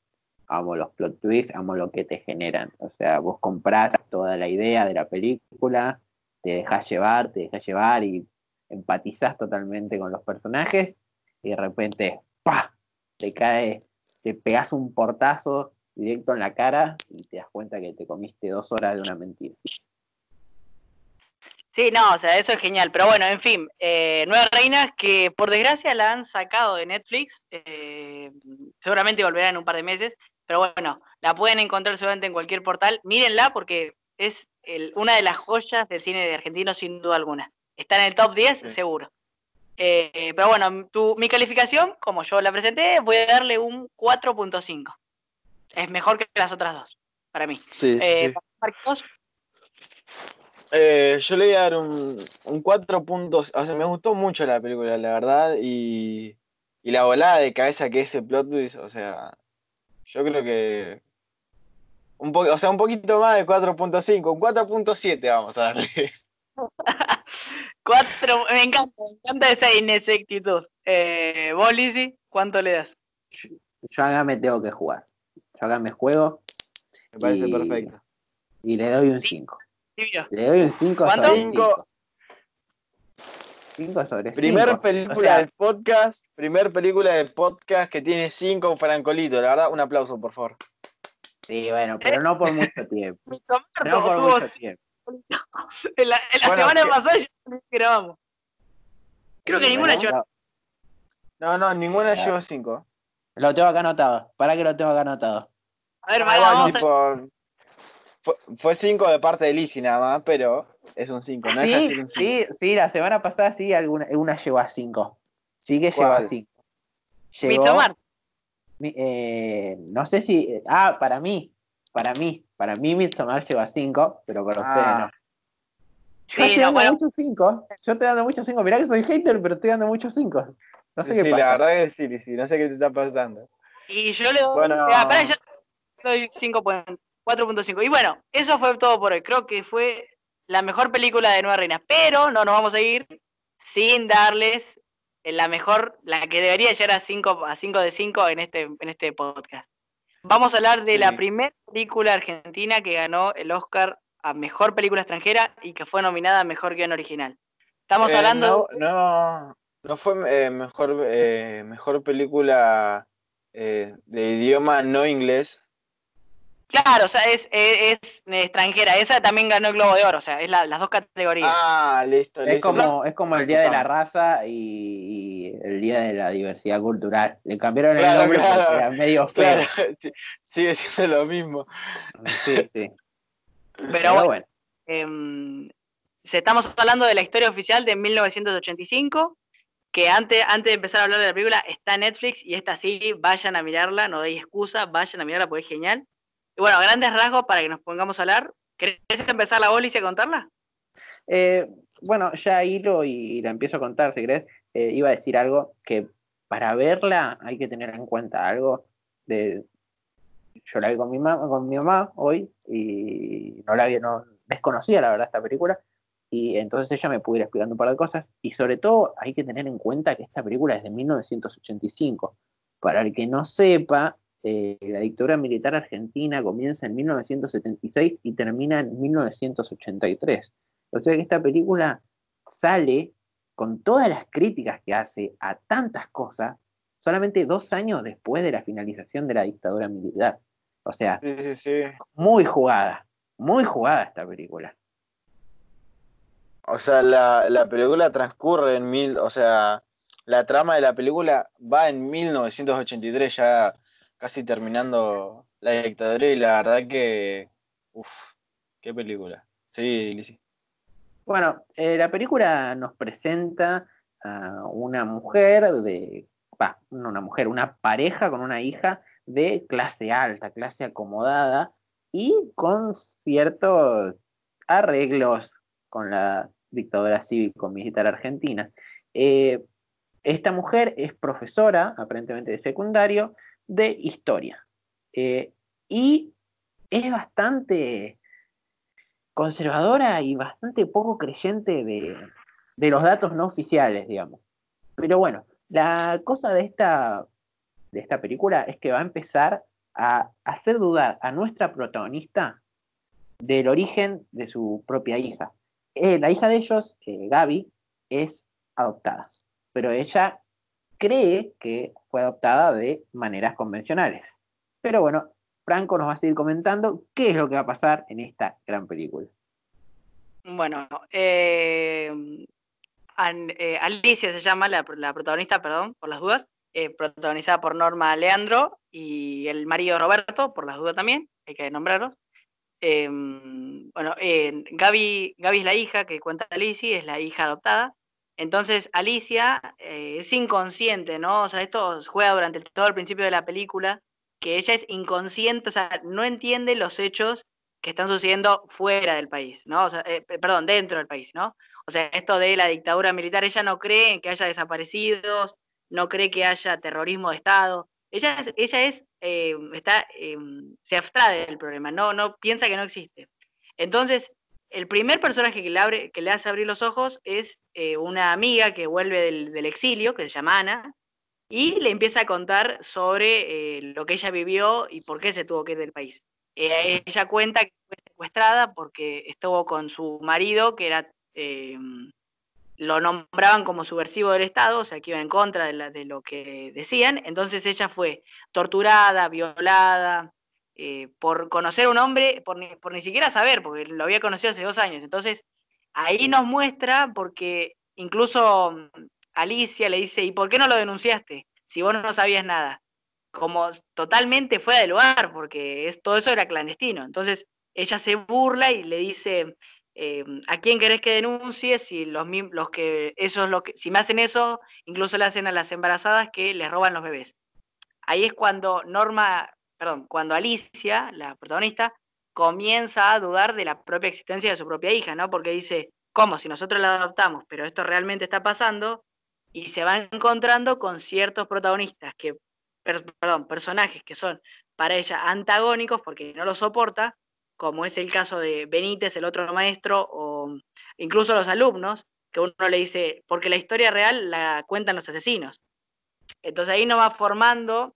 Amo los plot twists, amo lo que te generan. O sea, vos comprás toda la idea de la película, te dejas llevar, te dejas llevar y empatizás totalmente con los personajes y de repente, ¡pa! Te cae, te pegas un portazo directo en la cara y te das cuenta que te comiste dos horas de una mentira. Sí, no, o sea, eso es genial. Pero bueno, en fin, eh, Reinas que por desgracia la han sacado de Netflix. Eh, seguramente volverá en un par de meses. Pero bueno, la pueden encontrar seguramente en cualquier portal. Mírenla porque es una de las joyas del cine de argentino sin duda alguna. Está en el top 10, seguro. Eh, pero bueno, tu, mi calificación, como yo la presenté, voy a darle un 4.5. Es mejor que las otras dos, para mí. Sí, sí. Eh, yo le voy a dar un, un 4 puntos. O sea, me gustó mucho la película, la verdad. Y, y la volada de cabeza que es el plot twist, o sea, yo creo que. Un o sea, un poquito más de 4.5, un 4.7 vamos a darle. 4, me encanta, me encanta esa inexactitud. Eh, ¿Vos, Lizzy, cuánto le das? Yo, acá me tengo que jugar. Yo acá me juego. Me parece perfecto. Y le doy un 5. Le doy un 5 sobre 5. 5 sobre Primer película del podcast, primer película del podcast que tiene 5 Francolito, la verdad, un aplauso, por favor. Sí, bueno, pero no por mucho tiempo. no por mucho tiempo. En la, semana pasada ya grabamos. Creo que ninguna llevó. No, no, ninguna llevó 5. Lo tengo acá anotado. ¿Para que lo tengo acá anotado? A ver, vamos. a... Fue 5 de parte de Lizzie nada más, pero es un 5, ¿no? Sí, un sí, sí, la semana pasada sí, alguna, una llegó a 5. Sí que llegó a 5. Llegó, eh, no sé si. Ah, para mí. Para mí. Para mí Midsommar llegó a 5, pero para ustedes ah. no. Yo estoy dando bueno. muchos 5. Yo estoy dando muchos 5. Mirá que soy hater, pero estoy dando muchos 5. No sé qué pasa. la verdad es que sí, no sé qué te está pasando. Y yo le doy. Bueno, ah, para, yo le doy 5 puntos. 4.5. Y bueno, eso fue todo por hoy. Creo que fue la mejor película de Nueva Reina. Pero no nos vamos a ir sin darles la mejor, la que debería llegar a 5 a cinco de 5 en este, en este podcast. Vamos a hablar de la primera película argentina que ganó el Oscar a Mejor Película Extranjera y que fue nominada a Mejor Guión Original. Estamos eh, hablando... No, no, fue eh, mejor, eh, mejor película de idioma no inglés, Claro, o sea, es, es, extranjera. Esa también ganó el Globo de Oro, o sea, es las dos categorías. Ah, listo, Es como, es como el Día de la Raza y, el Día de la Diversidad Cultural. Le cambiaron el nombre porque era medio feo. sigue siendo lo mismo. Sí, sí. Pero, bueno. Em, estamos hablando de la historia oficial de 1985, que antes, antes de empezar a hablar de la película está en Netflix y esta sí, vayan a mirarla, no deis excusa, vayan a mirarla porque es genial. Y bueno, grandes rasgos para que nos pongamos a hablar. ¿Querés empezar la bolis y a contarla? Eh, bueno, ya hilo y la empiezo a contar, si querés. Eh, iba a decir algo que para verla hay que tener en cuenta algo de yo la vi con mi mamá con mi mamá hoy y no la vi no desconocía la verdad esta película y entonces ella me pudo ir explicando un par de cosas y sobre todo hay que tener en cuenta que esta película es de 1985 para el que no sepa eh, la dictadura militar argentina comienza en 1976 y termina en 1983. O sea que esta película sale con todas las críticas que hace a tantas cosas solamente dos años después de la finalización de la dictadura militar. O sea, muy jugada, muy jugada esta película. O sea, la, la película transcurre en mil, o sea, la trama de la película va en 1983, ya casi terminando la dictadura, y la verdad que. Uf, qué película. Sí, Lizzie. Bueno, eh, la película nos presenta a una mujer de. No una mujer, una pareja con una hija de clase alta, clase acomodada y con ciertos arreglos con la dictadura cívico-militar argentina. Eh, esta mujer es profesora, aparentemente de secundario, de historia. Eh, y es bastante conservadora y bastante poco creyente de, los datos no oficiales, digamos. Pero bueno, la cosa de esta, de esta película es que va a empezar a hacer dudar a nuestra protagonista del origen de su propia hija. Eh, la hija de ellos, eh, Gaby, es adoptada pero ella cree que fue adoptada de maneras convencionales. Pero bueno, Franco nos va a seguir comentando qué es lo que va a pasar en esta gran película. Bueno, eh, eh, Alicia se llama la, protagonista, perdón, por las dudas, eh, protagonizada por Norma Leandro y el marido Roberto, por las dudas también, hay que nombrarlos. bueno, Gaby, Gaby es la hija que cuenta Alicia, es la hija adoptada, entonces Alicia eh, es inconsciente, ¿no? O sea, esto juega durante todo el principio de la película, que ella es inconsciente, o sea, no entiende los hechos que están sucediendo fuera del país, ¿no? O sea, eh, perdón, dentro del país, ¿no? O sea, esto de la dictadura militar, ella no cree en que haya desaparecidos, no cree que haya terrorismo de Estado. Ella es, ella es eh, está, se abstrae del problema, no, no piensa que no existe. Entonces, el primer personaje que le, abre, que le hace abrir los ojos es eh, una amiga que vuelve del, exilio, que se llama Ana, y le empieza a contar sobre eh, lo que ella vivió y por qué se tuvo que ir del país. Eh, ella cuenta que fue secuestrada porque estuvo con su marido, que era lo nombraban como subversivo del Estado, o sea, que iba en contra de, de lo que decían. Entonces ella fue torturada, violada, eh, por conocer a un hombre, por ni, por ni siquiera saber, porque lo había conocido hace dos años. Entonces, ahí nos muestra, porque incluso mm, Alicia le dice, ¿y por qué no lo denunciaste? Si vos no sabías nada. Como totalmente fuera de lugar, porque es, todo eso era clandestino. Entonces, ella se burla y le dice, eh, ¿a quién querés que denuncie? Si los, los que, esos, lo que, si me hacen eso, incluso le hacen a las embarazadas que les roban los bebés. Ahí es cuando Norma perdón, cuando Alicia, la protagonista, comienza a dudar de la propia existencia de su propia hija, ¿no? Porque dice, ¿cómo? Si nosotros la adoptamos, pero esto realmente está pasando, y se va encontrando con ciertos protagonistas que, perdón, personajes que son para ella antagónicos porque no lo soporta, como es el caso de Benítez, el otro maestro, o incluso los alumnos, que uno le dice, porque la historia real la cuentan los asesinos. Entonces ahí nos va formando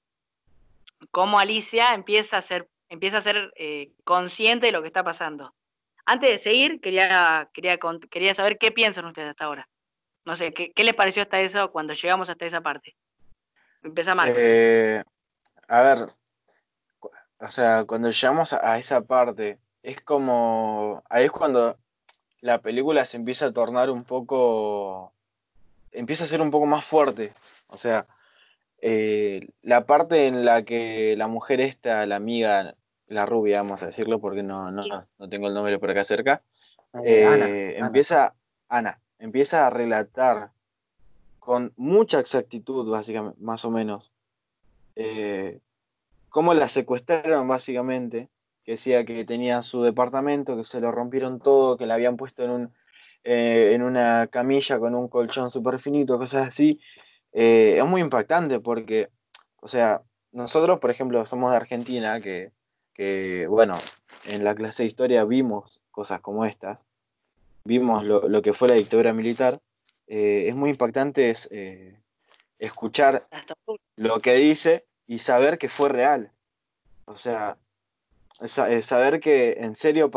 cómo Alicia empieza a ser, empieza a ser eh, consciente de lo que está pasando. Antes de seguir, quería, quería, quería saber qué piensan ustedes hasta ahora. No sé, ¿qué, les pareció hasta eso cuando llegamos hasta esa parte? Empieza mal. Eh, a ver, o sea, cuando llegamos a, esa parte, es como, ahí es cuando la película se empieza a tornar un poco, empieza a ser un poco más fuerte. O sea, eh, la parte en la que la mujer esta, la amiga, la rubia, vamos a decirlo porque no, no, no tengo el nombre por acá cerca, eh, empieza, Ana. empieza a relatar con mucha exactitud, básicamente, más o menos, eh, cómo la secuestraron, básicamente, que decía que tenía su departamento, que se lo rompieron todo, que la habían puesto en, un, en una camilla con un colchón súper finito, cosas así, eh, es muy impactante porque, o sea, nosotros, por ejemplo, somos de Argentina, que, bueno, en la clase de historia vimos cosas como estas, vimos lo, que fue la dictadura militar, eh, es muy impactante es, eh, escuchar lo que dice y saber que fue real. O sea, saber que en serio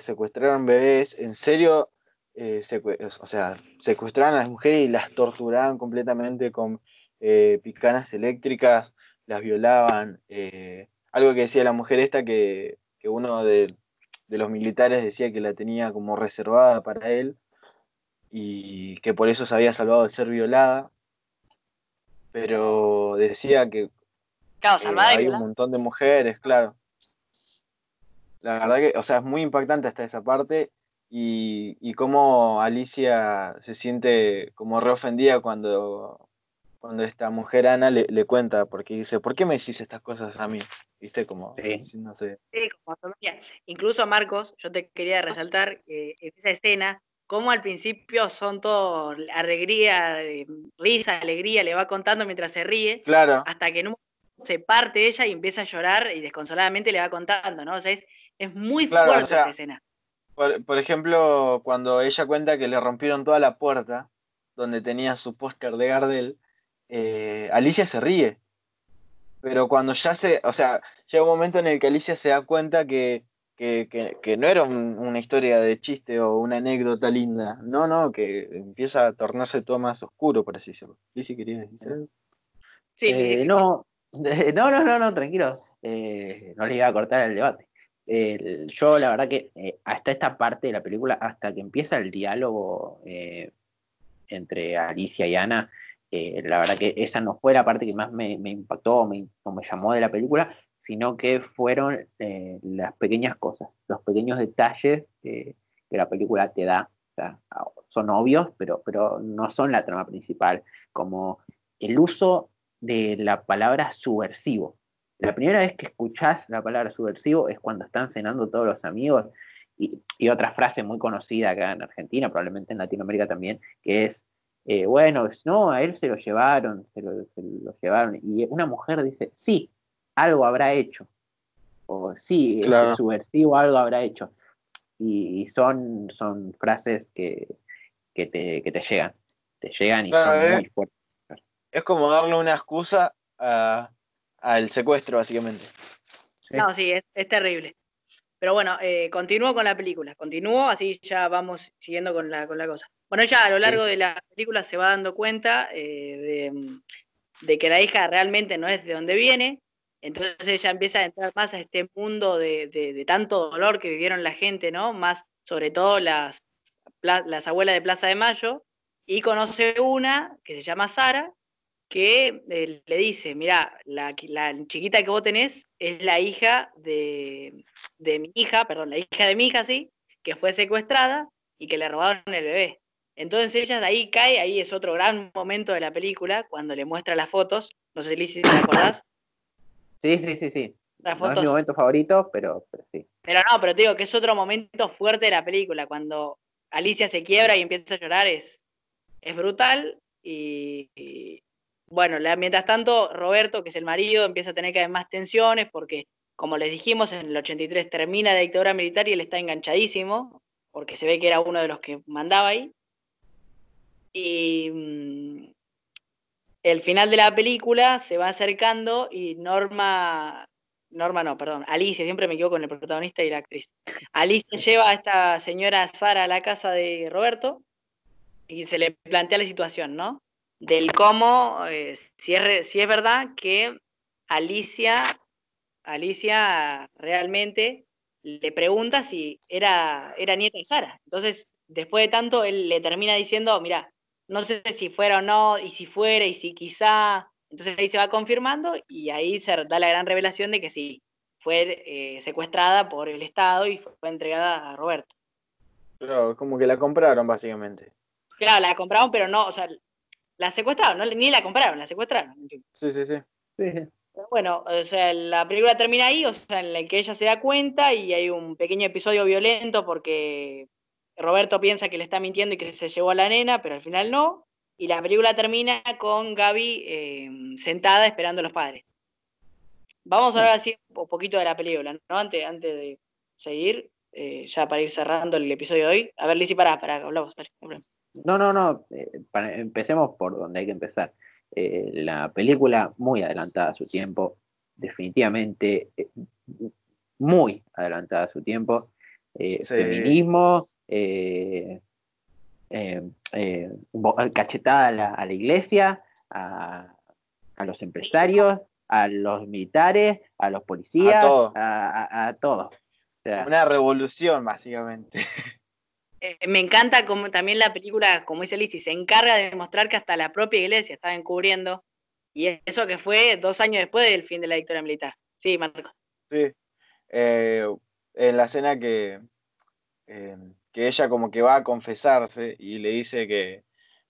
secuestraron bebés, en serio eh, o sea, secuestraban a las mujeres y las torturaban completamente con eh, picanas eléctricas, las violaban. Eh, algo que decía la mujer esta que, uno de, los militares decía que la tenía como reservada para él. y que por eso se había salvado de ser violada. Pero decía que claro, hay un montón de mujeres, claro. La verdad que, o sea, es muy impactante hasta esa parte y, y cómo Alicia se siente como reofendida cuando, cuando esta mujer Ana le, cuenta, porque dice, ¿por qué me decís estas cosas a mí? ¿Viste? Como, sí. no sé. Sí, como Incluso Marcos, yo te quería resaltar que esa escena, como al principio son todo alegría, eh, risa, alegría, le va contando mientras se ríe, claro. hasta que en un se parte ella y empieza a llorar y desconsoladamente le va contando, ¿no? O sea, es, es muy fuerte esa escena. Por, ejemplo, cuando ella cuenta que le rompieron toda la puerta donde tenía su póster de Gardel, eh, Alicia se ríe. Pero cuando ya se, o sea, llega un momento en el que Alicia se da cuenta que, no era una historia de chiste o una anécdota linda. No, no, que empieza a tornarse todo más oscuro, por así decirlo. ¿Lizzie querías decir Sí, eh, no, no, no, no, no, tranquilo. Eh, no le iba a cortar el debate yo la verdad que eh, hasta esta parte de la película, hasta que empieza el diálogo eh, entre Alicia y Ana, eh, la verdad que esa no fue la parte que más me, impactó me, o me llamó de la película, sino que fueron las pequeñas cosas, los pequeños detalles que la película te da. son obvios, pero, pero no son la trama principal, como el uso de la palabra subversivo. La primera vez que escuchás la palabra subversivo es cuando están cenando todos los amigos y, otra frase muy conocida acá en Argentina, probablemente en Latinoamérica también, que es, eh, bueno, no, a él se lo llevaron, se lo, llevaron. Y una mujer dice, sí, algo habrá hecho. O sí, subversivo algo habrá hecho. Y, son, son frases que, te, te llegan, te llegan y son muy fuertes. Es como darle una excusa a al secuestro, básicamente. No, sí, es, terrible. Pero bueno, eh, continúo con la película, continúo, así ya vamos siguiendo con la, con la cosa. Bueno, ella a lo largo de la película se va dando cuenta eh, de, que la hija realmente no es de donde viene, entonces ella empieza a entrar más a este mundo de, tanto dolor que vivieron la gente, ¿no? Más sobre todo las, las abuelas de Plaza de Mayo, y conoce una que se llama Sara, que eh, le dice, mira, la, chiquita que vos tenés es la hija de, mi hija, perdón, la hija de mi hija, sí, que fue secuestrada y que le robaron el bebé. Entonces ella de ahí cae, ahí es otro gran momento de la película, cuando le muestra las fotos, no sé si te acordás. Sí, sí, sí, sí. no es mi momento favorito, pero, pero sí. Pero no, pero te digo que es otro momento fuerte de la película, cuando Alicia se quiebra y empieza a llorar, es, es brutal y, bueno, mientras tanto, Roberto, que es el marido, empieza a tener cada vez más tensiones porque, como les dijimos, en el 83 termina la dictadura militar y él está enganchadísimo, porque se ve que era uno de los que mandaba ahí. Y mm, el final de la película se va acercando y Norma, Norma no, perdón, Alicia, siempre me equivoco con el protagonista y la actriz. Alicia lleva a esta señora Sara a la casa de Roberto y se le plantea la situación, ¿no? Del cómo, eh, si, es, si es verdad que Alicia, Alicia realmente le pregunta si era, era nieta de Sara. Entonces, después de tanto, él le termina diciendo, mira, no sé si fuera o no, y si fuera, y si quizá. Entonces ahí se va confirmando y ahí se da la gran revelación de que sí, fue eh, secuestrada por el Estado y fue entregada a Roberto. Pero como que la compraron, básicamente. Claro, la compraron, pero no, o sea, la secuestraron, ¿no? ni la compraron, la secuestraron. Sí, sí, sí. bueno, o sea, la película termina ahí, o sea, en la que ella se da cuenta y hay un pequeño episodio violento porque Roberto piensa que le está mintiendo y que se llevó a la nena, pero al final no. Y la película termina con Gaby eh, sentada esperando a los padres. Vamos a hablar así un poquito de la película, ¿no? Antes, antes de seguir, eh, ya para ir cerrando el episodio de hoy. A ver, Lizzy, para, para, hablamos, hablamos. No, no, no. Eh, empecemos por donde hay que empezar. Eh, la película muy adelantada a su tiempo, definitivamente eh, muy adelantada a su tiempo. Feminismo, cachetada a la, iglesia, a, los empresarios, a los militares, a los policías, a todos. Una revolución, básicamente. eh, me encanta como también la película, como dice Lizzie, se encarga de demostrar que hasta la propia iglesia estaba encubriendo, y eso que fue dos años después del fin de la dictadura militar. Sí, Marco. Sí, eh, en la escena que, eh, que ella como que va a confesarse y le dice que,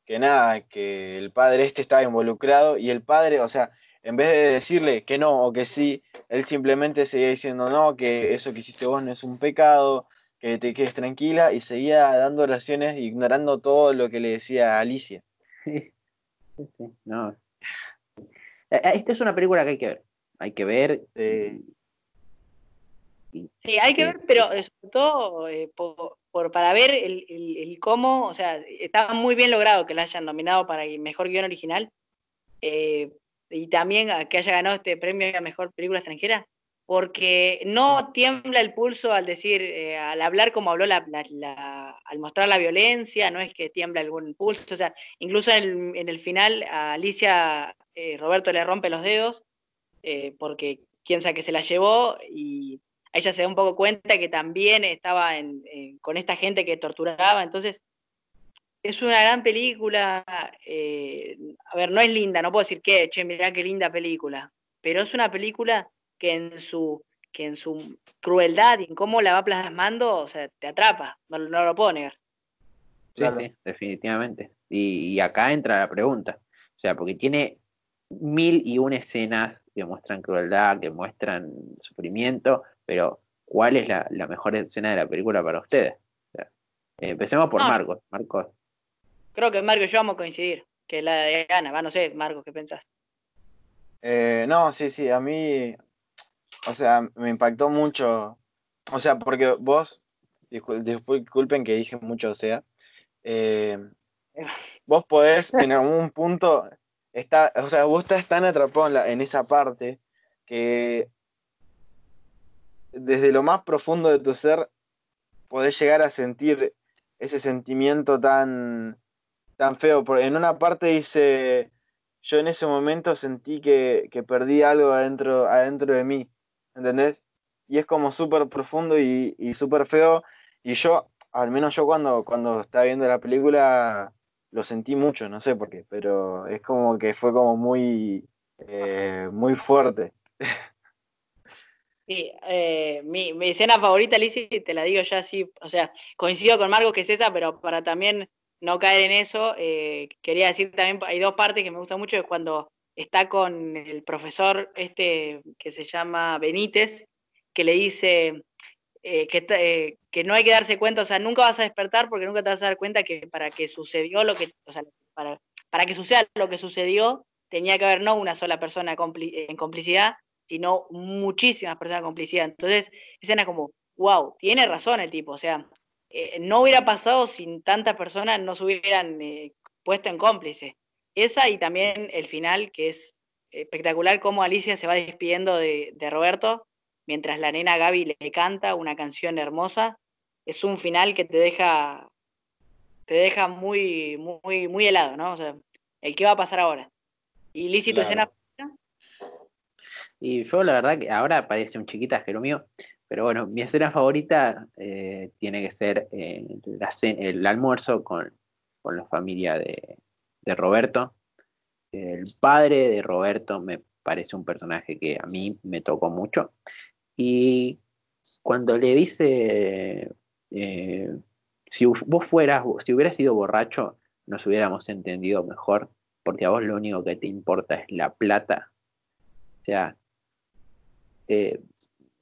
que nada, que el padre este estaba involucrado y el padre, o sea, en vez de decirle que no o que sí, él simplemente seguía diciendo no, que eso que hiciste vos no es un pecado, que te quedes tranquila y seguía dando oraciones ignorando todo lo que le decía Alicia. Sí, sí, no. Eh, eh, esta es una película que hay que ver. Hay que ver. Eh, sí, hay que ver, pero sobre todo por, para ver el, cómo, o sea, está muy bien logrado que la hayan nominado para el mejor guion original y también que haya ganado este premio a mejor película extranjera, porque no tiembla el pulso al decir, eh, al hablar como habló, la, al mostrar la violencia, no es que tiembla algún pulso, o sea, incluso en el, final a Alicia eh, Roberto le rompe los dedos, eh, porque quién sabe que se la llevó y ella se da un poco cuenta que también estaba con esta gente que torturaba, entonces es una gran película, a ver, no es linda, no puedo decir que, che, mirá qué linda película, pero es una película que en su, que en su crueldad y en cómo la va plasmando, o sea, te atrapa, no, lo puedo negar. Sí, sí, definitivamente. Y, acá entra la pregunta. O sea, porque tiene mil y una escenas que muestran crueldad, que muestran sufrimiento, pero ¿cuál es la, mejor escena de la película para ustedes? empecemos por Marcos. Marcos. Creo que Marcos y yo vamos a coincidir, que la de Ana, va, no sé, Marcos, ¿qué pensás? Eh, no, sí, sí, a mí, o sea, me impactó mucho. O sea, porque vos, disculpen que dije mucho, o sea, eh, vos podés en algún punto estar, o sea, vos estás tan atrapado en, esa parte que desde lo más profundo de tu ser podés llegar a sentir ese sentimiento tan, tan feo. Porque en una parte dice, yo en ese momento sentí que, que perdí algo adentro, adentro de mí. ¿Entendés? Y es como súper profundo y, y súper feo. Y yo, al menos yo cuando, cuando estaba viendo la película, lo sentí mucho, no sé por qué, pero es como que fue como muy, eh, muy fuerte. Sí, eh, mi, mi, escena favorita, Lizzie, te la digo ya así, o sea, coincido con Marco que es esa, pero para también no caer en eso, eh, quería decir también, hay dos partes que me gustan mucho, es cuando está con el profesor este que se llama Benítez, que le dice eh, que, eh, que, no hay que darse cuenta, o sea, nunca vas a despertar porque nunca te vas a dar cuenta que para que sucedió lo que, o sea, para, para suceda lo que sucedió, tenía que haber no una sola persona en complicidad, sino muchísimas personas en complicidad. Entonces, escena como, wow, tiene razón el tipo, o sea, eh, no hubiera pasado sin tantas personas, no se hubieran puesto en cómplice. Esa y también el final, que es espectacular, cómo Alicia se va despidiendo de, Roberto, mientras la nena Gaby le canta una canción hermosa. Es un final que te deja, te deja muy, muy, muy helado, ¿no? O sea, el qué va a pasar ahora. Y Lizzie, tu escena y yo la verdad que ahora parece un chiquita mío, pero bueno, mi escena favorita eh, tiene que ser eh, el almuerzo con, con la familia de, de Roberto. El padre de Roberto me parece un personaje que a mí me tocó mucho. Y cuando le dice, eh, si vos fueras, si hubieras sido borracho, nos hubiéramos entendido mejor, porque a vos lo único que te importa es la plata. O sea, eh,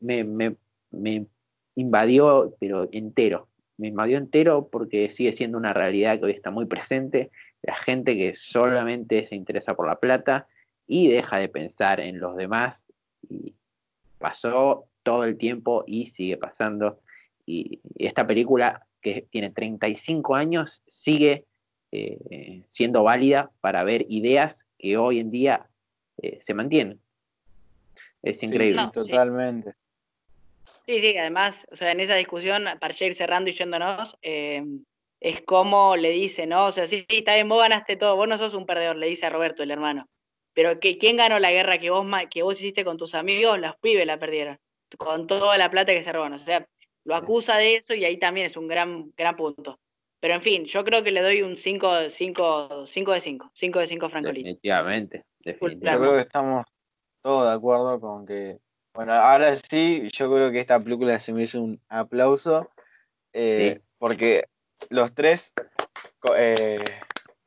me, me invadió, pero entero. Me invadió entero porque sigue siendo una realidad que hoy está muy presente la gente que solamente se interesa por la plata y deja de pensar en los demás. Y pasó todo el tiempo y sigue pasando. Y esta película, que tiene 35 años, sigue eh, siendo válida para ver ideas que hoy en día eh, se mantienen. Es increíble. totalmente. Sí, sí, además, o sea, en esa discusión, para ir cerrando y yéndonos, eh, es como le dice, ¿no? O sea, sí, está bien, vos ganaste todo, vos no sos un perdedor, le dice a Roberto, el hermano. Pero que, ¿quién ganó la guerra que vos, que vos hiciste con tus amigos? Los pibes la perdieron, con toda la plata que se robaron. O sea, lo acusa de eso y ahí también es un gran, gran punto. Pero en fin, yo creo que le doy un 5, 5, 5 de 5. 5 de 5 Francolito. Definitivamente, definitivamente. Yo creo que estamos todos de acuerdo con que. Bueno, ahora sí, yo creo que esta película se me hizo un aplauso. Eh, porque los tres eh,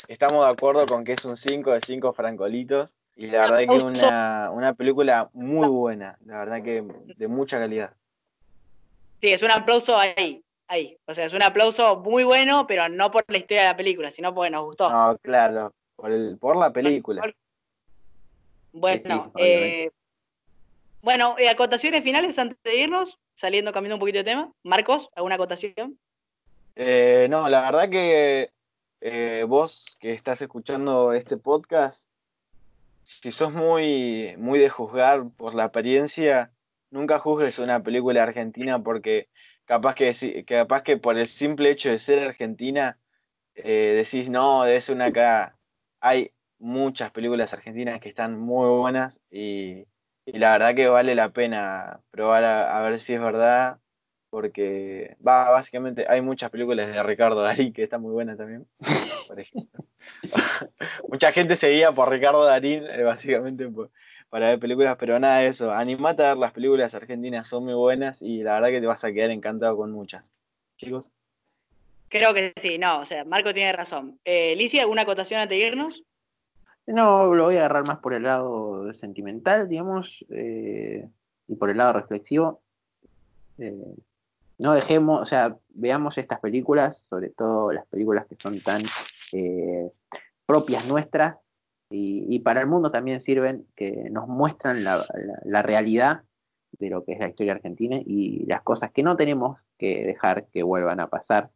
estamos de acuerdo con que es un 5 de 5 francolitos. Y la verdad que es una, una película muy buena. La verdad que de mucha calidad. Sí, es un aplauso ahí ahí. O sea, es un aplauso muy bueno, pero no por la historia de la película, sino porque nos gustó. No, claro, por, el, por la película. Bueno, eh, bueno, eh, acotaciones finales antes de irnos, saliendo, cambiando un poquito de tema. Marcos, ¿alguna acotación? Eh, no, la verdad que vos que estás escuchando este podcast, si sos muy, muy de juzgar por la apariencia, nunca juzgues una película argentina porque capaz que, capaz que por el simple hecho de ser argentina, eh, decís, no, ser una acá. Hay muchas películas argentinas que están muy buenas y, la verdad que vale la pena probar a, ver si es verdad, porque va, básicamente hay muchas películas de Ricardo Darín que están muy buenas también, por ejemplo. Mucha gente seguía por Ricardo Darín, eh, básicamente para ver películas, pero nada de eso. Animate a ver las películas argentinas, son muy buenas y la verdad que te vas a quedar encantado con muchas. Chicos. Creo que sí, no, o sea, Marco tiene razón. Eh, Licia, ¿alguna acotación antes de irnos? No, lo voy a agarrar más por el lado sentimental, digamos, eh, y por el lado reflexivo. Eh, no dejemos, o sea, veamos estas películas, sobre todo las películas que son tan eh, propias nuestras, y, para el mundo también sirven que nos muestran la, realidad de lo que es la historia argentina y las cosas que no tenemos que dejar que vuelvan a pasar.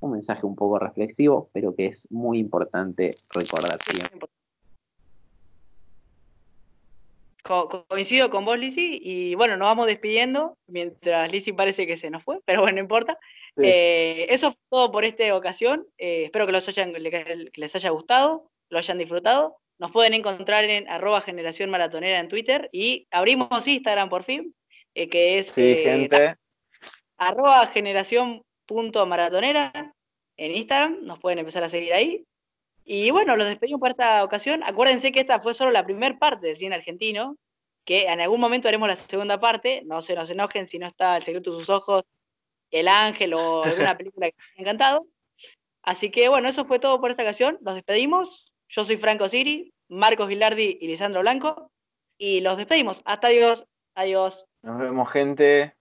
Un mensaje un poco reflexivo, pero que es muy importante recordar siempre. Coincido con vos, Lizzy, y bueno, nos vamos despidiendo, mientras Lizzy parece que se nos fue, pero bueno, no importa. Eh, eso fue todo por esta ocasión. Eh, espero que, los hayan, que les haya gustado, lo hayan disfrutado. Nos pueden encontrar en arroba generación maratonera en Twitter y abrimos Instagram por fin, eh, que es sí, gente. arroba generación punto maratonera en Instagram. Nos pueden empezar a seguir ahí. Y bueno, los despedimos por esta ocasión. Acuérdense que esta fue solo la primera parte del cine argentino, que en algún momento haremos la segunda parte. No se nos enojen si no está El secreto de sus ojos, El ángel o alguna película que les haya encantado. Así que bueno, eso fue todo por esta ocasión. Los despedimos. Yo soy Franco Siri, Marcos Gilardi y Lisandro Blanco. Y los despedimos. Hasta adiós. Adiós. Nos vemos, gente.